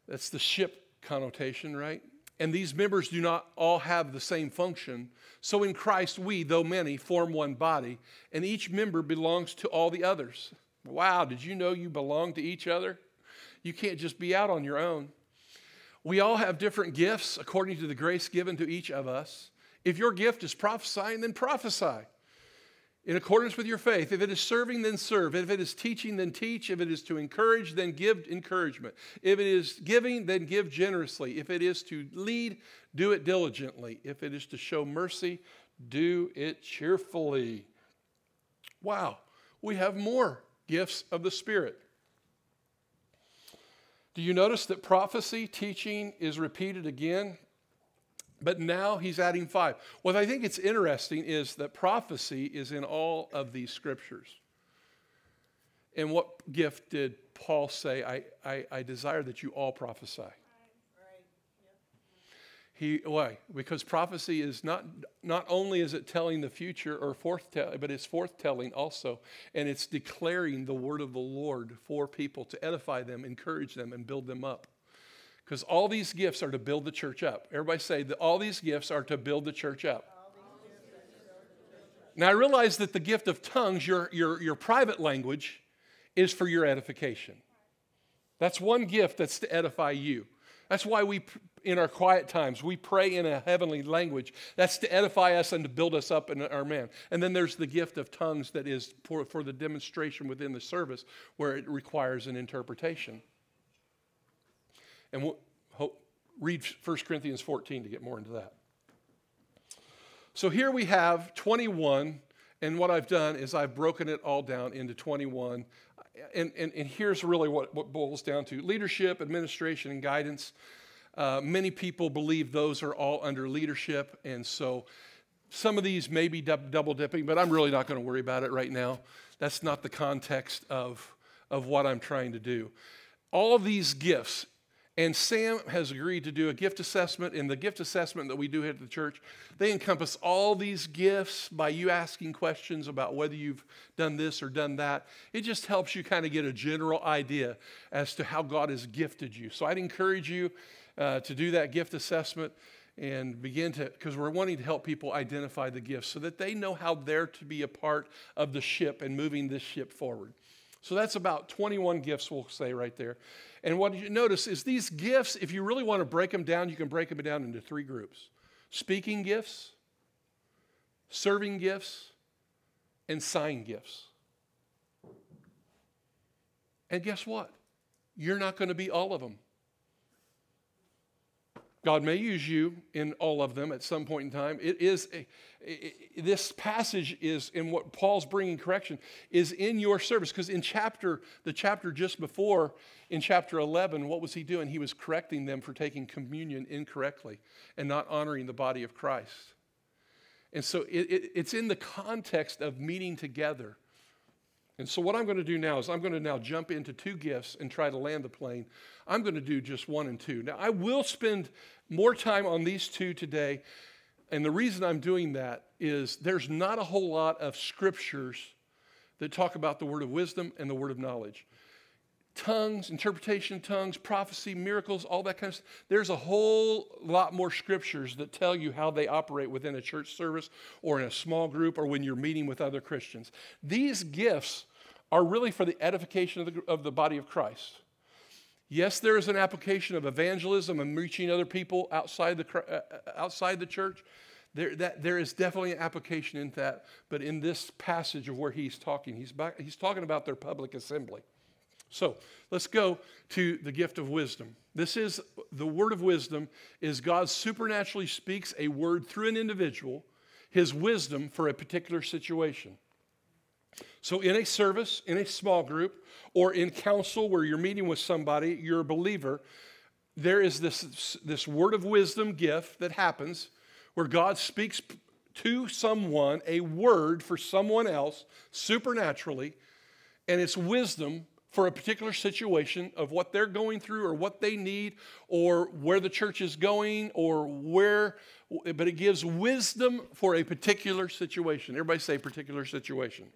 that's the ship connotation, right? And these members do not all have the same function. So in Christ, we, though many, form one body, and each member belongs to all the others. Wow, did you know you belong to each other? You can't just be out on your own. We all have different gifts according to the grace given to each of us. If your gift is prophesying, then prophesy in accordance with your faith. If it is serving, then serve. If it is teaching, then teach. If it is to encourage, then give encouragement. If it is giving, then give generously. If it is to lead, do it diligently. If it is to show mercy, do it cheerfully. Wow, we have more gifts of the Spirit. Do you notice that prophecy, teaching is repeated again but now he's adding five. What I think it's interesting is that prophecy is in all of these scriptures. And what gift did Paul say? I, I, I desire that you all prophesy. He why? Because prophecy is not not only is it telling the future or forthtelling, but it's forthtelling also, and it's declaring the word of the Lord for people to edify them, encourage them, and build them up. Because all these gifts are to build the church up. Everybody say that all these gifts are to build the church up. Now, I realize that the gift of tongues, your, your, your private language, is for your edification. That's one gift that's to edify you. That's why we, in our quiet times, we pray in a heavenly language. That's to edify us and to build us up in our man. And then there's the gift of tongues that is for, for the demonstration within the service where it requires an interpretation. And we'll hope, read 1 Corinthians 14 to get more into that. So here we have 21, and what I've done is I've broken it all down into 21. And, and, and here's really what, what boils down to leadership, administration, and guidance. Uh, many people believe those are all under leadership, and so some of these may be double dipping, but I'm really not going to worry about it right now. That's not the context of, of what I'm trying to do. All of these gifts, and Sam has agreed to do a gift assessment. And the gift assessment that we do here at the church, they encompass all these gifts by you asking questions about whether you've done this or done that. It just helps you kind of get a general idea as to how God has gifted you. So I'd encourage you uh, to do that gift assessment and begin to, because we're wanting to help people identify the gifts so that they know how they're to be a part of the ship and moving this ship forward. So that's about 21 gifts, we'll say right there. And what you notice is these gifts, if you really want to break them down, you can break them down into three groups speaking gifts, serving gifts, and sign gifts. And guess what? You're not going to be all of them. God may use you in all of them at some point in time. It is a, it, this passage is in what Paul's bringing correction is in your service because in chapter the chapter just before in chapter 11 what was he doing? He was correcting them for taking communion incorrectly and not honoring the body of Christ. And so it, it's in the context of meeting together and so, what I'm going to do now is I'm going to now jump into two gifts and try to land the plane. I'm going to do just one and two. Now, I will spend more time on these two today. And the reason I'm doing that is there's not a whole lot of scriptures that talk about the word of wisdom and the word of knowledge. Tongues, interpretation of tongues, prophecy, miracles, all that kind of stuff. There's a whole lot more scriptures that tell you how they operate within a church service or in a small group or when you're meeting with other Christians. These gifts are really for the edification of the, of the body of Christ. Yes, there is an application of evangelism and reaching other people outside the, uh, outside the church. There, that, there is definitely an application in that. But in this passage of where he's talking, he's, back, he's talking about their public assembly. So let's go to the gift of wisdom. This is the word of wisdom is God supernaturally speaks a word through an individual, his wisdom for a particular situation. So, in a service, in a small group, or in council where you're meeting with somebody, you're a believer, there is this, this word of wisdom gift that happens where God speaks to someone a word for someone else supernaturally, and it's wisdom for a particular situation of what they're going through or what they need or where the church is going or where, but it gives wisdom for a particular situation. Everybody say particular situation.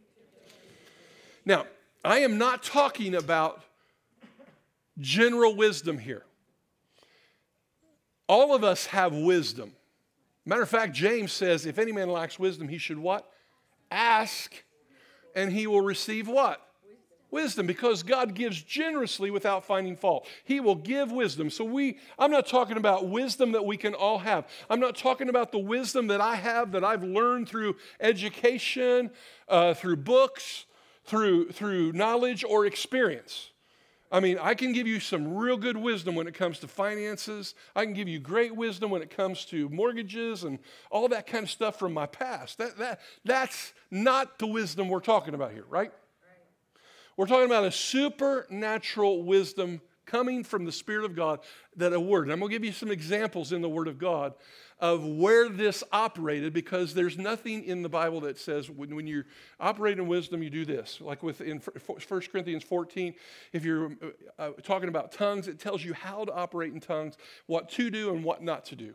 Now, I am not talking about general wisdom here. All of us have wisdom. Matter of fact, James says, if any man lacks wisdom, he should what? Ask, and he will receive what? Wisdom, because God gives generously without finding fault. He will give wisdom. So we, I'm not talking about wisdom that we can all have. I'm not talking about the wisdom that I have that I've learned through education, uh, through books, through, through knowledge or experience. I mean, I can give you some real good wisdom when it comes to finances. I can give you great wisdom when it comes to mortgages and all that kind of stuff from my past. That, that, that's not the wisdom we're talking about here, right? right? We're talking about a supernatural wisdom coming from the Spirit of God that a word. And I'm going to give you some examples in the Word of God of where this operated because there's nothing in the Bible that says when, when you operate in wisdom, you do this. Like with in 1 Corinthians 14, if you're uh, uh, talking about tongues, it tells you how to operate in tongues, what to do and what not to do.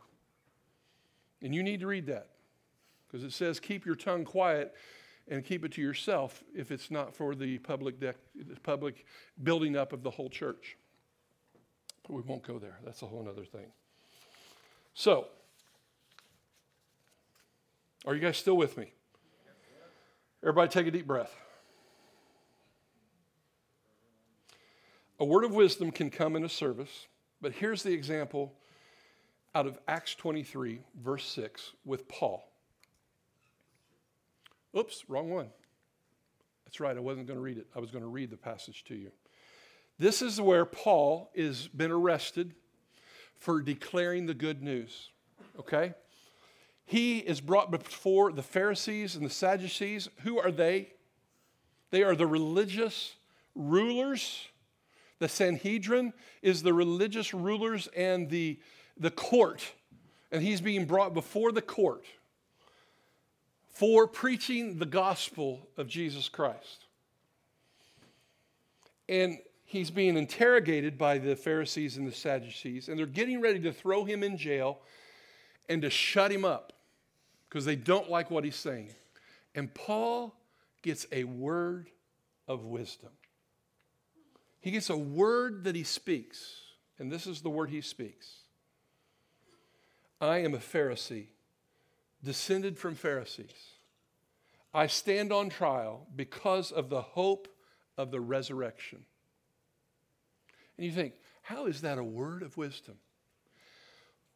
And you need to read that because it says keep your tongue quiet and keep it to yourself if it's not for the public, dec- public building up of the whole church. But we won't go there. That's a whole other thing. So, are you guys still with me? Everybody take a deep breath. A word of wisdom can come in a service, but here's the example out of Acts 23, verse 6, with Paul. Oops, wrong one. That's right, I wasn't going to read it. I was going to read the passage to you. This is where Paul is been arrested for declaring the good news. Okay? He is brought before the Pharisees and the Sadducees. Who are they? They are the religious rulers. The Sanhedrin is the religious rulers and the, the court. And he's being brought before the court for preaching the gospel of Jesus Christ. And he's being interrogated by the Pharisees and the Sadducees, and they're getting ready to throw him in jail and to shut him up because they don't like what he's saying. And Paul gets a word of wisdom. He gets a word that he speaks, and this is the word he speaks I am a Pharisee, descended from Pharisees. I stand on trial because of the hope of the resurrection. And you think, how is that a word of wisdom?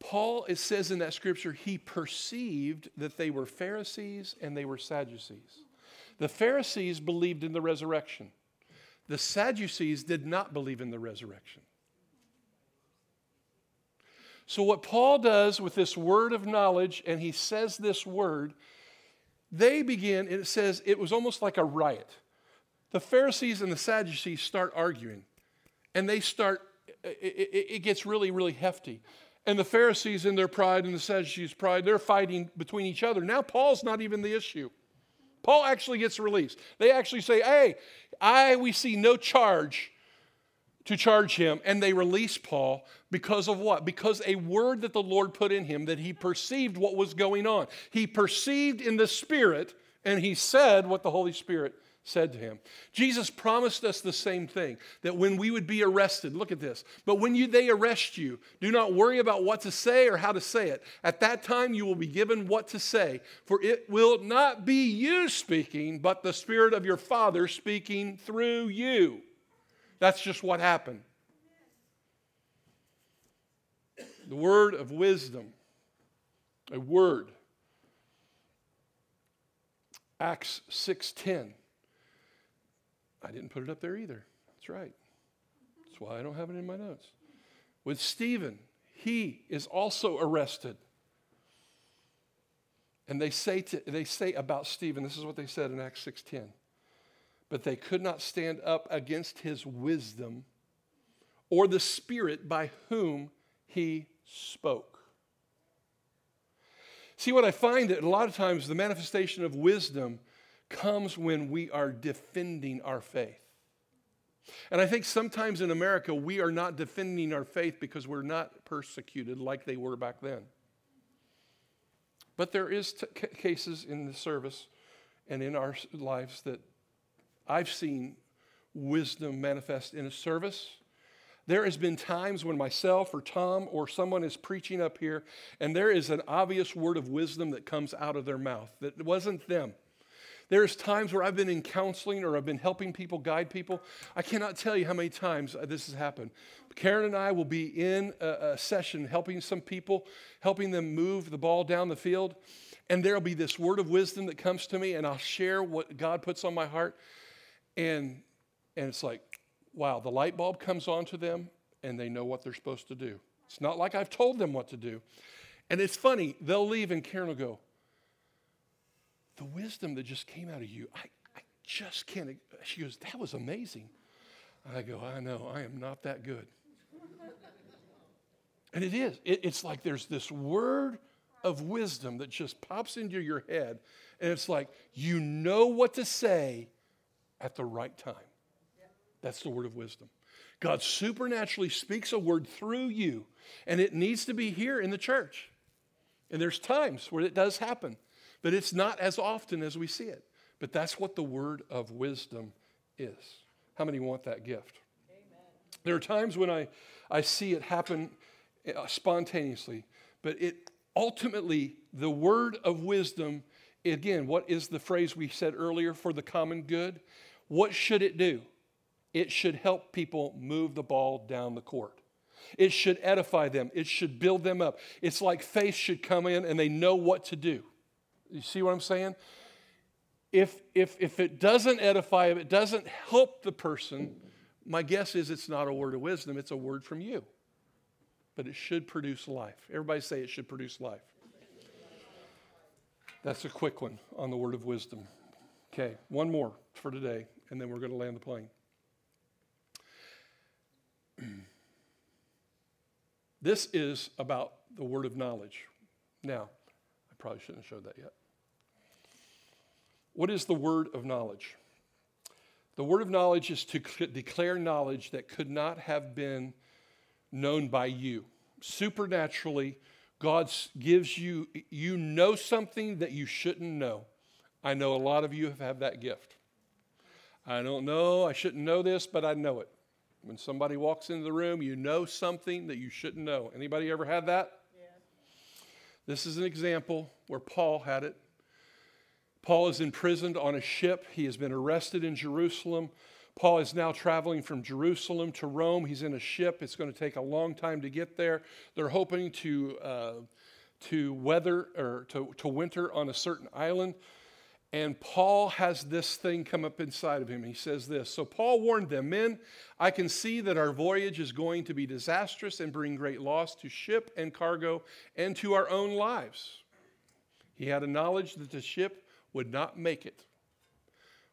Paul, it says in that scripture, he perceived that they were Pharisees and they were Sadducees. The Pharisees believed in the resurrection, the Sadducees did not believe in the resurrection. So, what Paul does with this word of knowledge, and he says this word, they begin, and it says it was almost like a riot. The Pharisees and the Sadducees start arguing, and they start, it, it, it gets really, really hefty. And the Pharisees, in their pride, and the Sadducees' pride, they're fighting between each other. Now, Paul's not even the issue. Paul actually gets released. They actually say, Hey, I, we see no charge to charge him. And they release Paul because of what? Because a word that the Lord put in him that he perceived what was going on. He perceived in the Spirit, and he said what the Holy Spirit said to him. Jesus promised us the same thing that when we would be arrested, look at this, but when you, they arrest you, do not worry about what to say or how to say it. At that time, you will be given what to say, for it will not be you speaking, but the Spirit of your Father speaking through you. That's just what happened. The word of wisdom, a word. Acts 6:10 I didn't put it up there either. That's right. That's why I don't have it in my notes. With Stephen, he is also arrested. And they say, to, they say about Stephen, this is what they said in Acts 6.10. But they could not stand up against his wisdom or the spirit by whom he spoke. See, what I find that a lot of times the manifestation of wisdom comes when we are defending our faith. And I think sometimes in America, we are not defending our faith because we're not persecuted like they were back then. But there is cases in the service and in our lives that I've seen wisdom manifest in a service. There has been times when myself or Tom or someone is preaching up here and there is an obvious word of wisdom that comes out of their mouth that wasn't them. There's times where I've been in counseling or I've been helping people, guide people. I cannot tell you how many times this has happened. Karen and I will be in a, a session helping some people, helping them move the ball down the field, and there'll be this word of wisdom that comes to me, and I'll share what God puts on my heart. And, and it's like, wow, the light bulb comes on to them, and they know what they're supposed to do. It's not like I've told them what to do. And it's funny, they'll leave, and Karen will go, the wisdom that just came out of you, I, I just can't. She goes, That was amazing. I go, I know, I am not that good. and it is. It, it's like there's this word of wisdom that just pops into your head, and it's like you know what to say at the right time. That's the word of wisdom. God supernaturally speaks a word through you, and it needs to be here in the church. And there's times where it does happen. But it's not as often as we see it. But that's what the word of wisdom is. How many want that gift? Amen. There are times when I, I see it happen uh, spontaneously, but it ultimately, the word of wisdom, again, what is the phrase we said earlier for the common good? What should it do? It should help people move the ball down the court. It should edify them. It should build them up. It's like faith should come in and they know what to do. You see what I'm saying? If, if, if it doesn't edify, if it doesn't help the person, my guess is it's not a word of wisdom, it's a word from you. But it should produce life. Everybody say it should produce life. That's a quick one on the word of wisdom. Okay, one more for today, and then we're going to land the plane. this is about the word of knowledge. Now, I probably shouldn't have showed that yet. What is the word of knowledge? The word of knowledge is to declare knowledge that could not have been known by you. Supernaturally, God gives you, you know something that you shouldn't know. I know a lot of you have that gift. I don't know, I shouldn't know this, but I know it. When somebody walks into the room, you know something that you shouldn't know. Anybody ever had that? Yeah. This is an example where Paul had it. Paul is imprisoned on a ship. He has been arrested in Jerusalem. Paul is now traveling from Jerusalem to Rome. He's in a ship. It's going to take a long time to get there. They're hoping to, uh, to weather or to, to winter on a certain island. And Paul has this thing come up inside of him. He says this So Paul warned them, Men, I can see that our voyage is going to be disastrous and bring great loss to ship and cargo and to our own lives. He had a knowledge that the ship would not make it.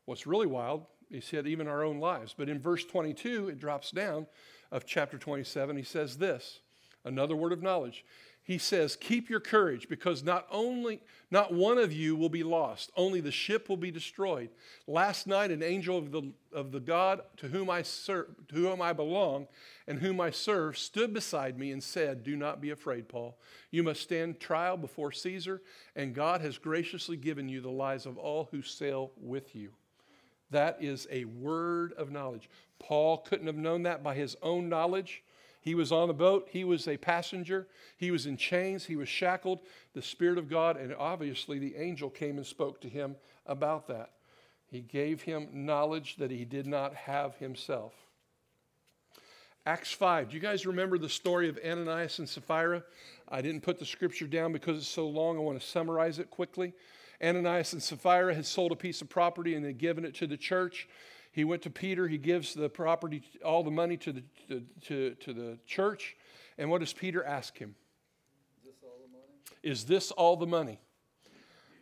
What's really wild, he said, even our own lives. But in verse 22, it drops down of chapter 27, he says this another word of knowledge. He says, Keep your courage, because not only, not one of you will be lost, only the ship will be destroyed. Last night, an angel of the, of the God to whom, I serve, to whom I belong and whom I serve stood beside me and said, Do not be afraid, Paul. You must stand trial before Caesar, and God has graciously given you the lives of all who sail with you. That is a word of knowledge. Paul couldn't have known that by his own knowledge. He was on the boat, he was a passenger, he was in chains, he was shackled. The Spirit of God, and obviously the angel came and spoke to him about that. He gave him knowledge that he did not have himself. Acts 5. Do you guys remember the story of Ananias and Sapphira? I didn't put the scripture down because it's so long. I want to summarize it quickly. Ananias and Sapphira had sold a piece of property and they'd given it to the church. He went to Peter. He gives the property, all the money to the, to, to, to the church. And what does Peter ask him? Is this all the money?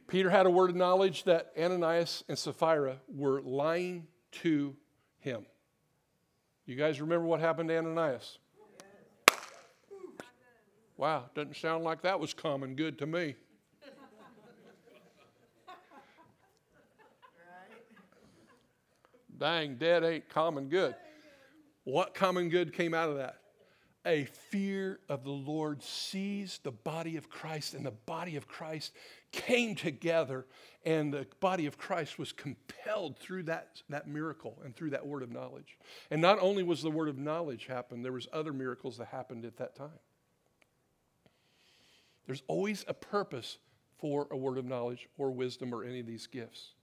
Peter had a word of knowledge that Ananias and Sapphira were lying to him. You guys remember what happened to Ananias? Wow, doesn't sound like that was common good to me. Dang, dead ain't common good. What common good came out of that? A fear of the Lord seized the body of Christ, and the body of Christ came together, and the body of Christ was compelled through that, that miracle and through that word of knowledge. And not only was the word of knowledge happen, there was other miracles that happened at that time. There's always a purpose for a word of knowledge or wisdom or any of these gifts.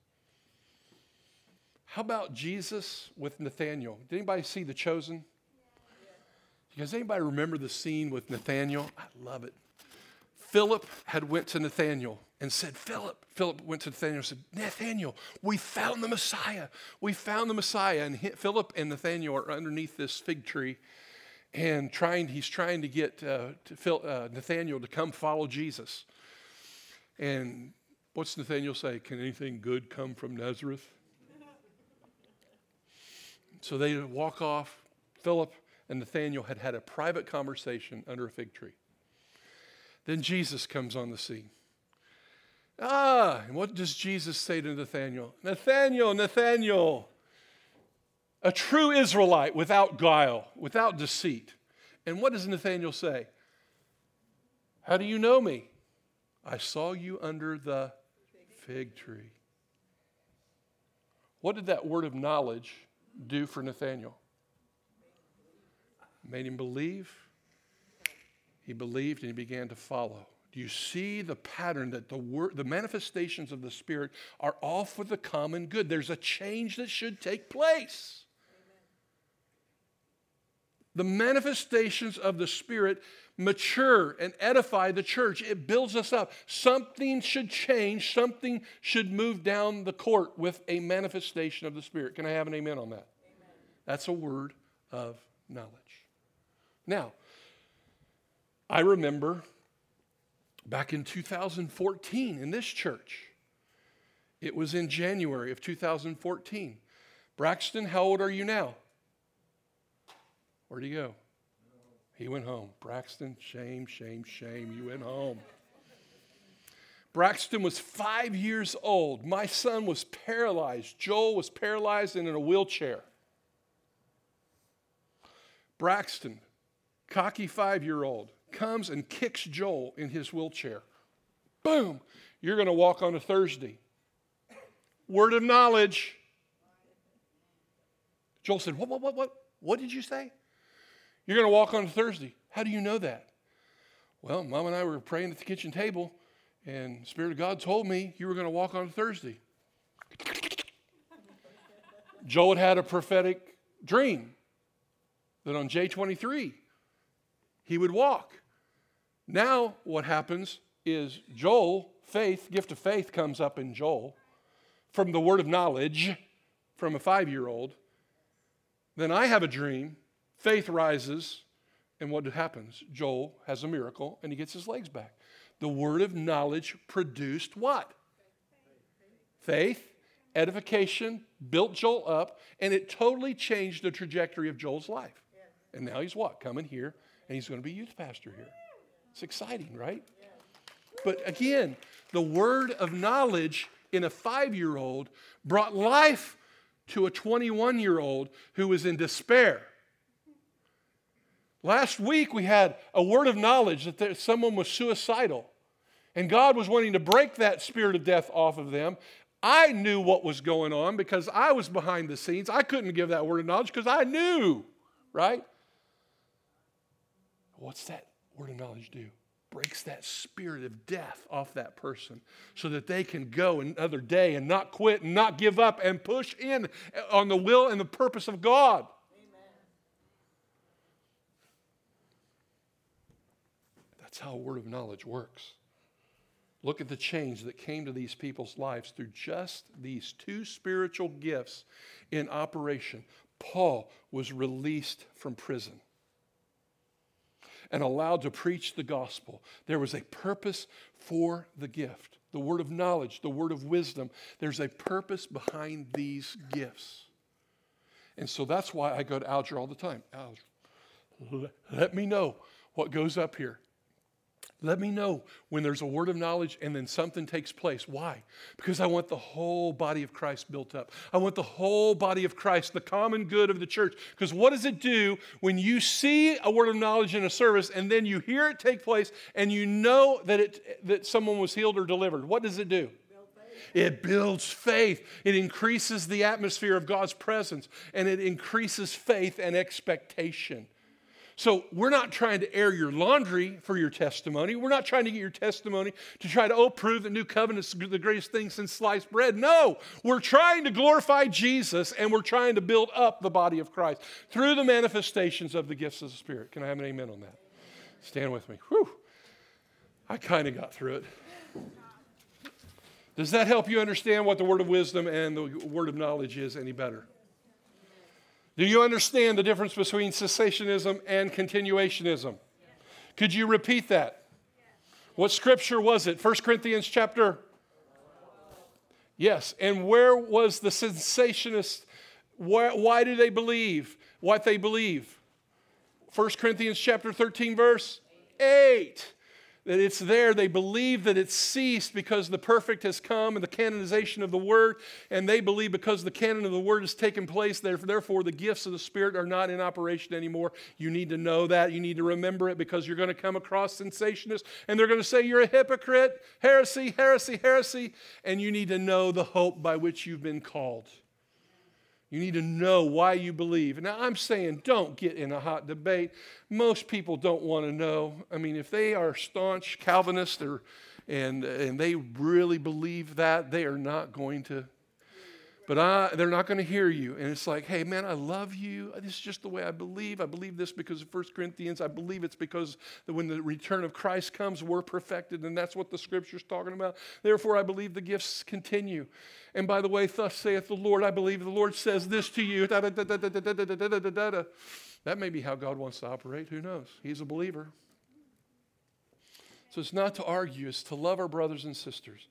How about Jesus with Nathaniel? Did anybody see The Chosen? Does anybody remember the scene with Nathaniel? I love it. Philip had went to Nathaniel and said, Philip, Philip went to Nathaniel and said, Nathaniel, we found the Messiah. We found the Messiah. And Philip and Nathaniel are underneath this fig tree and trying, he's trying to get uh, to Phil, uh, Nathaniel to come follow Jesus. And what's Nathaniel say? Can anything good come from Nazareth? So they walk off. Philip and Nathaniel had had a private conversation under a fig tree. Then Jesus comes on the scene. Ah, and what does Jesus say to Nathaniel? Nathaniel, Nathaniel, a true Israelite without guile, without deceit. And what does Nathaniel say? How do you know me? I saw you under the fig tree. What did that word of knowledge do for Nathaniel? Made him believe. He believed and he began to follow. Do you see the pattern that the word, the manifestations of the Spirit are all for the common good? There's a change that should take place. The manifestations of the Spirit mature and edify the church. It builds us up. Something should change. Something should move down the court with a manifestation of the Spirit. Can I have an amen on that? Amen. That's a word of knowledge. Now, I remember back in 2014 in this church, it was in January of 2014. Braxton, how old are you now? Where'd he go? He went home. Braxton, shame, shame, shame. You went home. Braxton was five years old. My son was paralyzed. Joel was paralyzed and in a wheelchair. Braxton, cocky five year old, comes and kicks Joel in his wheelchair. Boom! You're going to walk on a Thursday. Word of knowledge. Joel said, What, what, what, what? What did you say? You're going to walk on Thursday. How do you know that? Well, Mom and I were praying at the kitchen table, and Spirit of God told me you were going to walk on Thursday. Joel had a prophetic dream that on J23 he would walk. Now, what happens is Joel, faith, gift of faith comes up in Joel from the word of knowledge from a five year old. Then I have a dream Faith rises, and what happens? Joel has a miracle and he gets his legs back. The word of knowledge produced what? Faith, edification, built Joel up, and it totally changed the trajectory of Joel's life. And now he's what? Coming here, and he's going to be youth pastor here. It's exciting, right? But again, the word of knowledge in a five year old brought life to a 21 year old who was in despair. Last week we had a word of knowledge that there, someone was suicidal. And God was wanting to break that spirit of death off of them. I knew what was going on because I was behind the scenes. I couldn't give that word of knowledge because I knew, right? What's that word of knowledge do? Breaks that spirit of death off that person so that they can go another day and not quit and not give up and push in on the will and the purpose of God. That's how word of knowledge works. Look at the change that came to these people's lives through just these two spiritual gifts in operation. Paul was released from prison and allowed to preach the gospel. There was a purpose for the gift the word of knowledge, the word of wisdom. There's a purpose behind these gifts. And so that's why I go to Alger all the time. Alger, let me know what goes up here. Let me know when there's a word of knowledge and then something takes place. Why? Because I want the whole body of Christ built up. I want the whole body of Christ, the common good of the church. Because what does it do when you see a word of knowledge in a service and then you hear it take place and you know that, it, that someone was healed or delivered? What does it do? It builds faith. It increases the atmosphere of God's presence and it increases faith and expectation. So we're not trying to air your laundry for your testimony. We're not trying to get your testimony to try to, oh, prove that New Covenant's the greatest thing since sliced bread. No, we're trying to glorify Jesus and we're trying to build up the body of Christ through the manifestations of the gifts of the Spirit. Can I have an amen on that? Stand with me. Whew. I kind of got through it. Does that help you understand what the word of wisdom and the word of knowledge is any better? Do you understand the difference between cessationism and continuationism? Could you repeat that? What scripture was it? 1 Corinthians chapter Yes, and where was the cessationist? Why, why do they believe what they believe? 1 Corinthians chapter 13, verse 8 that it's there. They believe that it's ceased because the perfect has come and the canonization of the Word, and they believe because the canon of the Word has taken place, therefore the gifts of the Spirit are not in operation anymore. You need to know that. You need to remember it because you're going to come across cessationists, and they're going to say you're a hypocrite, heresy, heresy, heresy, and you need to know the hope by which you've been called. You need to know why you believe. Now, I'm saying don't get in a hot debate. Most people don't want to know. I mean, if they are staunch Calvinists and, and they really believe that, they are not going to but I, they're not going to hear you. And it's like, hey, man, I love you. This is just the way I believe. I believe this because of 1 Corinthians. I believe it's because when the return of Christ comes, we're perfected. And that's what the scripture's talking about. Therefore, I believe the gifts continue. And by the way, thus saith the Lord, I believe the Lord says this to you. That may be how God wants to operate. Who knows? He's a believer. So it's not to argue, it's to love our brothers and sisters.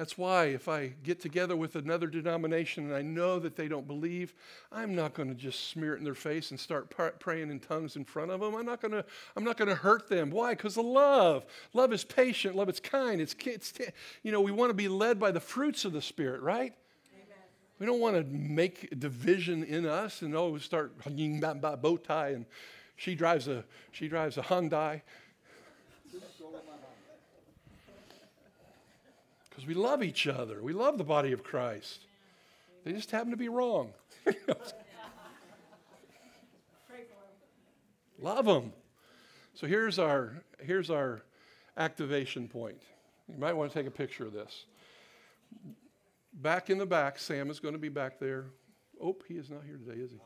That's why if I get together with another denomination and I know that they don't believe, I'm not going to just smear it in their face and start praying in tongues in front of them. I'm not going to I'm not going to hurt them. Why? Cuz of love. Love is patient, love is kind. It's, it's you know, we want to be led by the fruits of the spirit, right? We don't want to make division in us and oh start hanging by bow tie and she drives a she drives a Hyundai because we love each other. We love the body of Christ. They just happen to be wrong. love them. So here's our here's our activation point. You might want to take a picture of this. Back in the back, Sam is going to be back there. Oh, he is not here today, is he?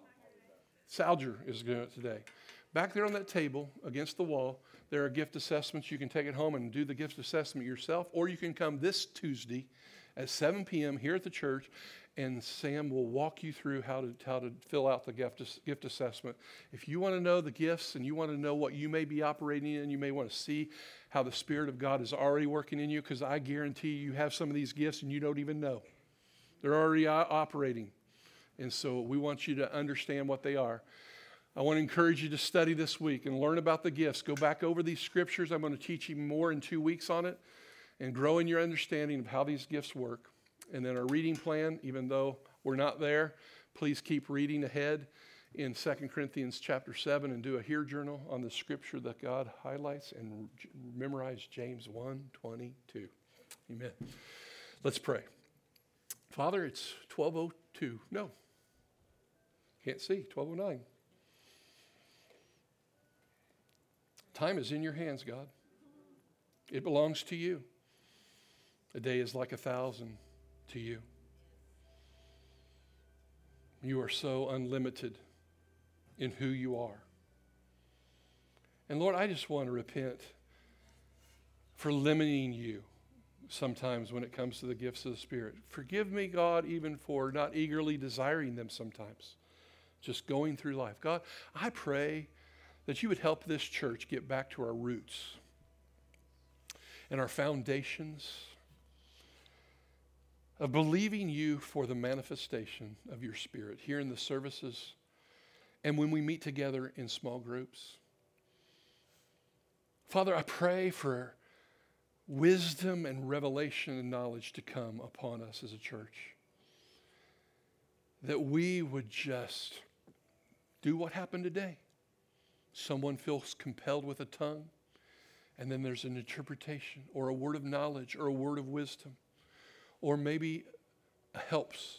Salger is doing it today. Back there on that table against the wall, there are gift assessments. You can take it home and do the gift assessment yourself, or you can come this Tuesday at 7 p.m. here at the church, and Sam will walk you through how to, how to fill out the gift, gift assessment. If you want to know the gifts and you want to know what you may be operating in, you may want to see how the Spirit of God is already working in you, because I guarantee you have some of these gifts and you don't even know. They're already operating. And so we want you to understand what they are. I want to encourage you to study this week and learn about the gifts. Go back over these scriptures. I'm going to teach you more in two weeks on it and grow in your understanding of how these gifts work. And then our reading plan, even though we're not there, please keep reading ahead in 2 Corinthians chapter 7 and do a hear journal on the scripture that God highlights and memorize James 1 22. Amen. Let's pray. Father, it's 1202. No. Can't see. 1209. Time is in your hands, God. It belongs to you. A day is like a thousand to you. You are so unlimited in who you are. And Lord, I just want to repent for limiting you sometimes when it comes to the gifts of the Spirit. Forgive me, God, even for not eagerly desiring them sometimes, just going through life. God, I pray that you would help this church get back to our roots and our foundations of believing you for the manifestation of your spirit here in the services and when we meet together in small groups. Father, I pray for wisdom and revelation and knowledge to come upon us as a church. That we would just do what happened today. Someone feels compelled with a tongue, and then there's an interpretation or a word of knowledge or a word of wisdom, or maybe a helps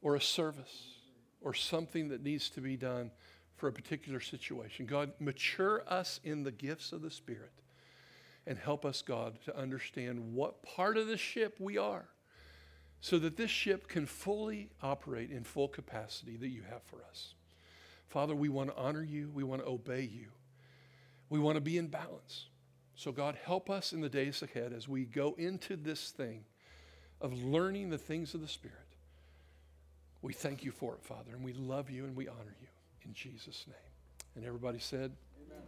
or a service or something that needs to be done for a particular situation. God, mature us in the gifts of the Spirit and help us, God, to understand what part of the ship we are so that this ship can fully operate in full capacity that you have for us. Father, we want to honor you, we want to obey you, we want to be in balance. So, God, help us in the days ahead as we go into this thing of learning the things of the Spirit. We thank you for it, Father, and we love you and we honor you in Jesus' name. And everybody said, Amen.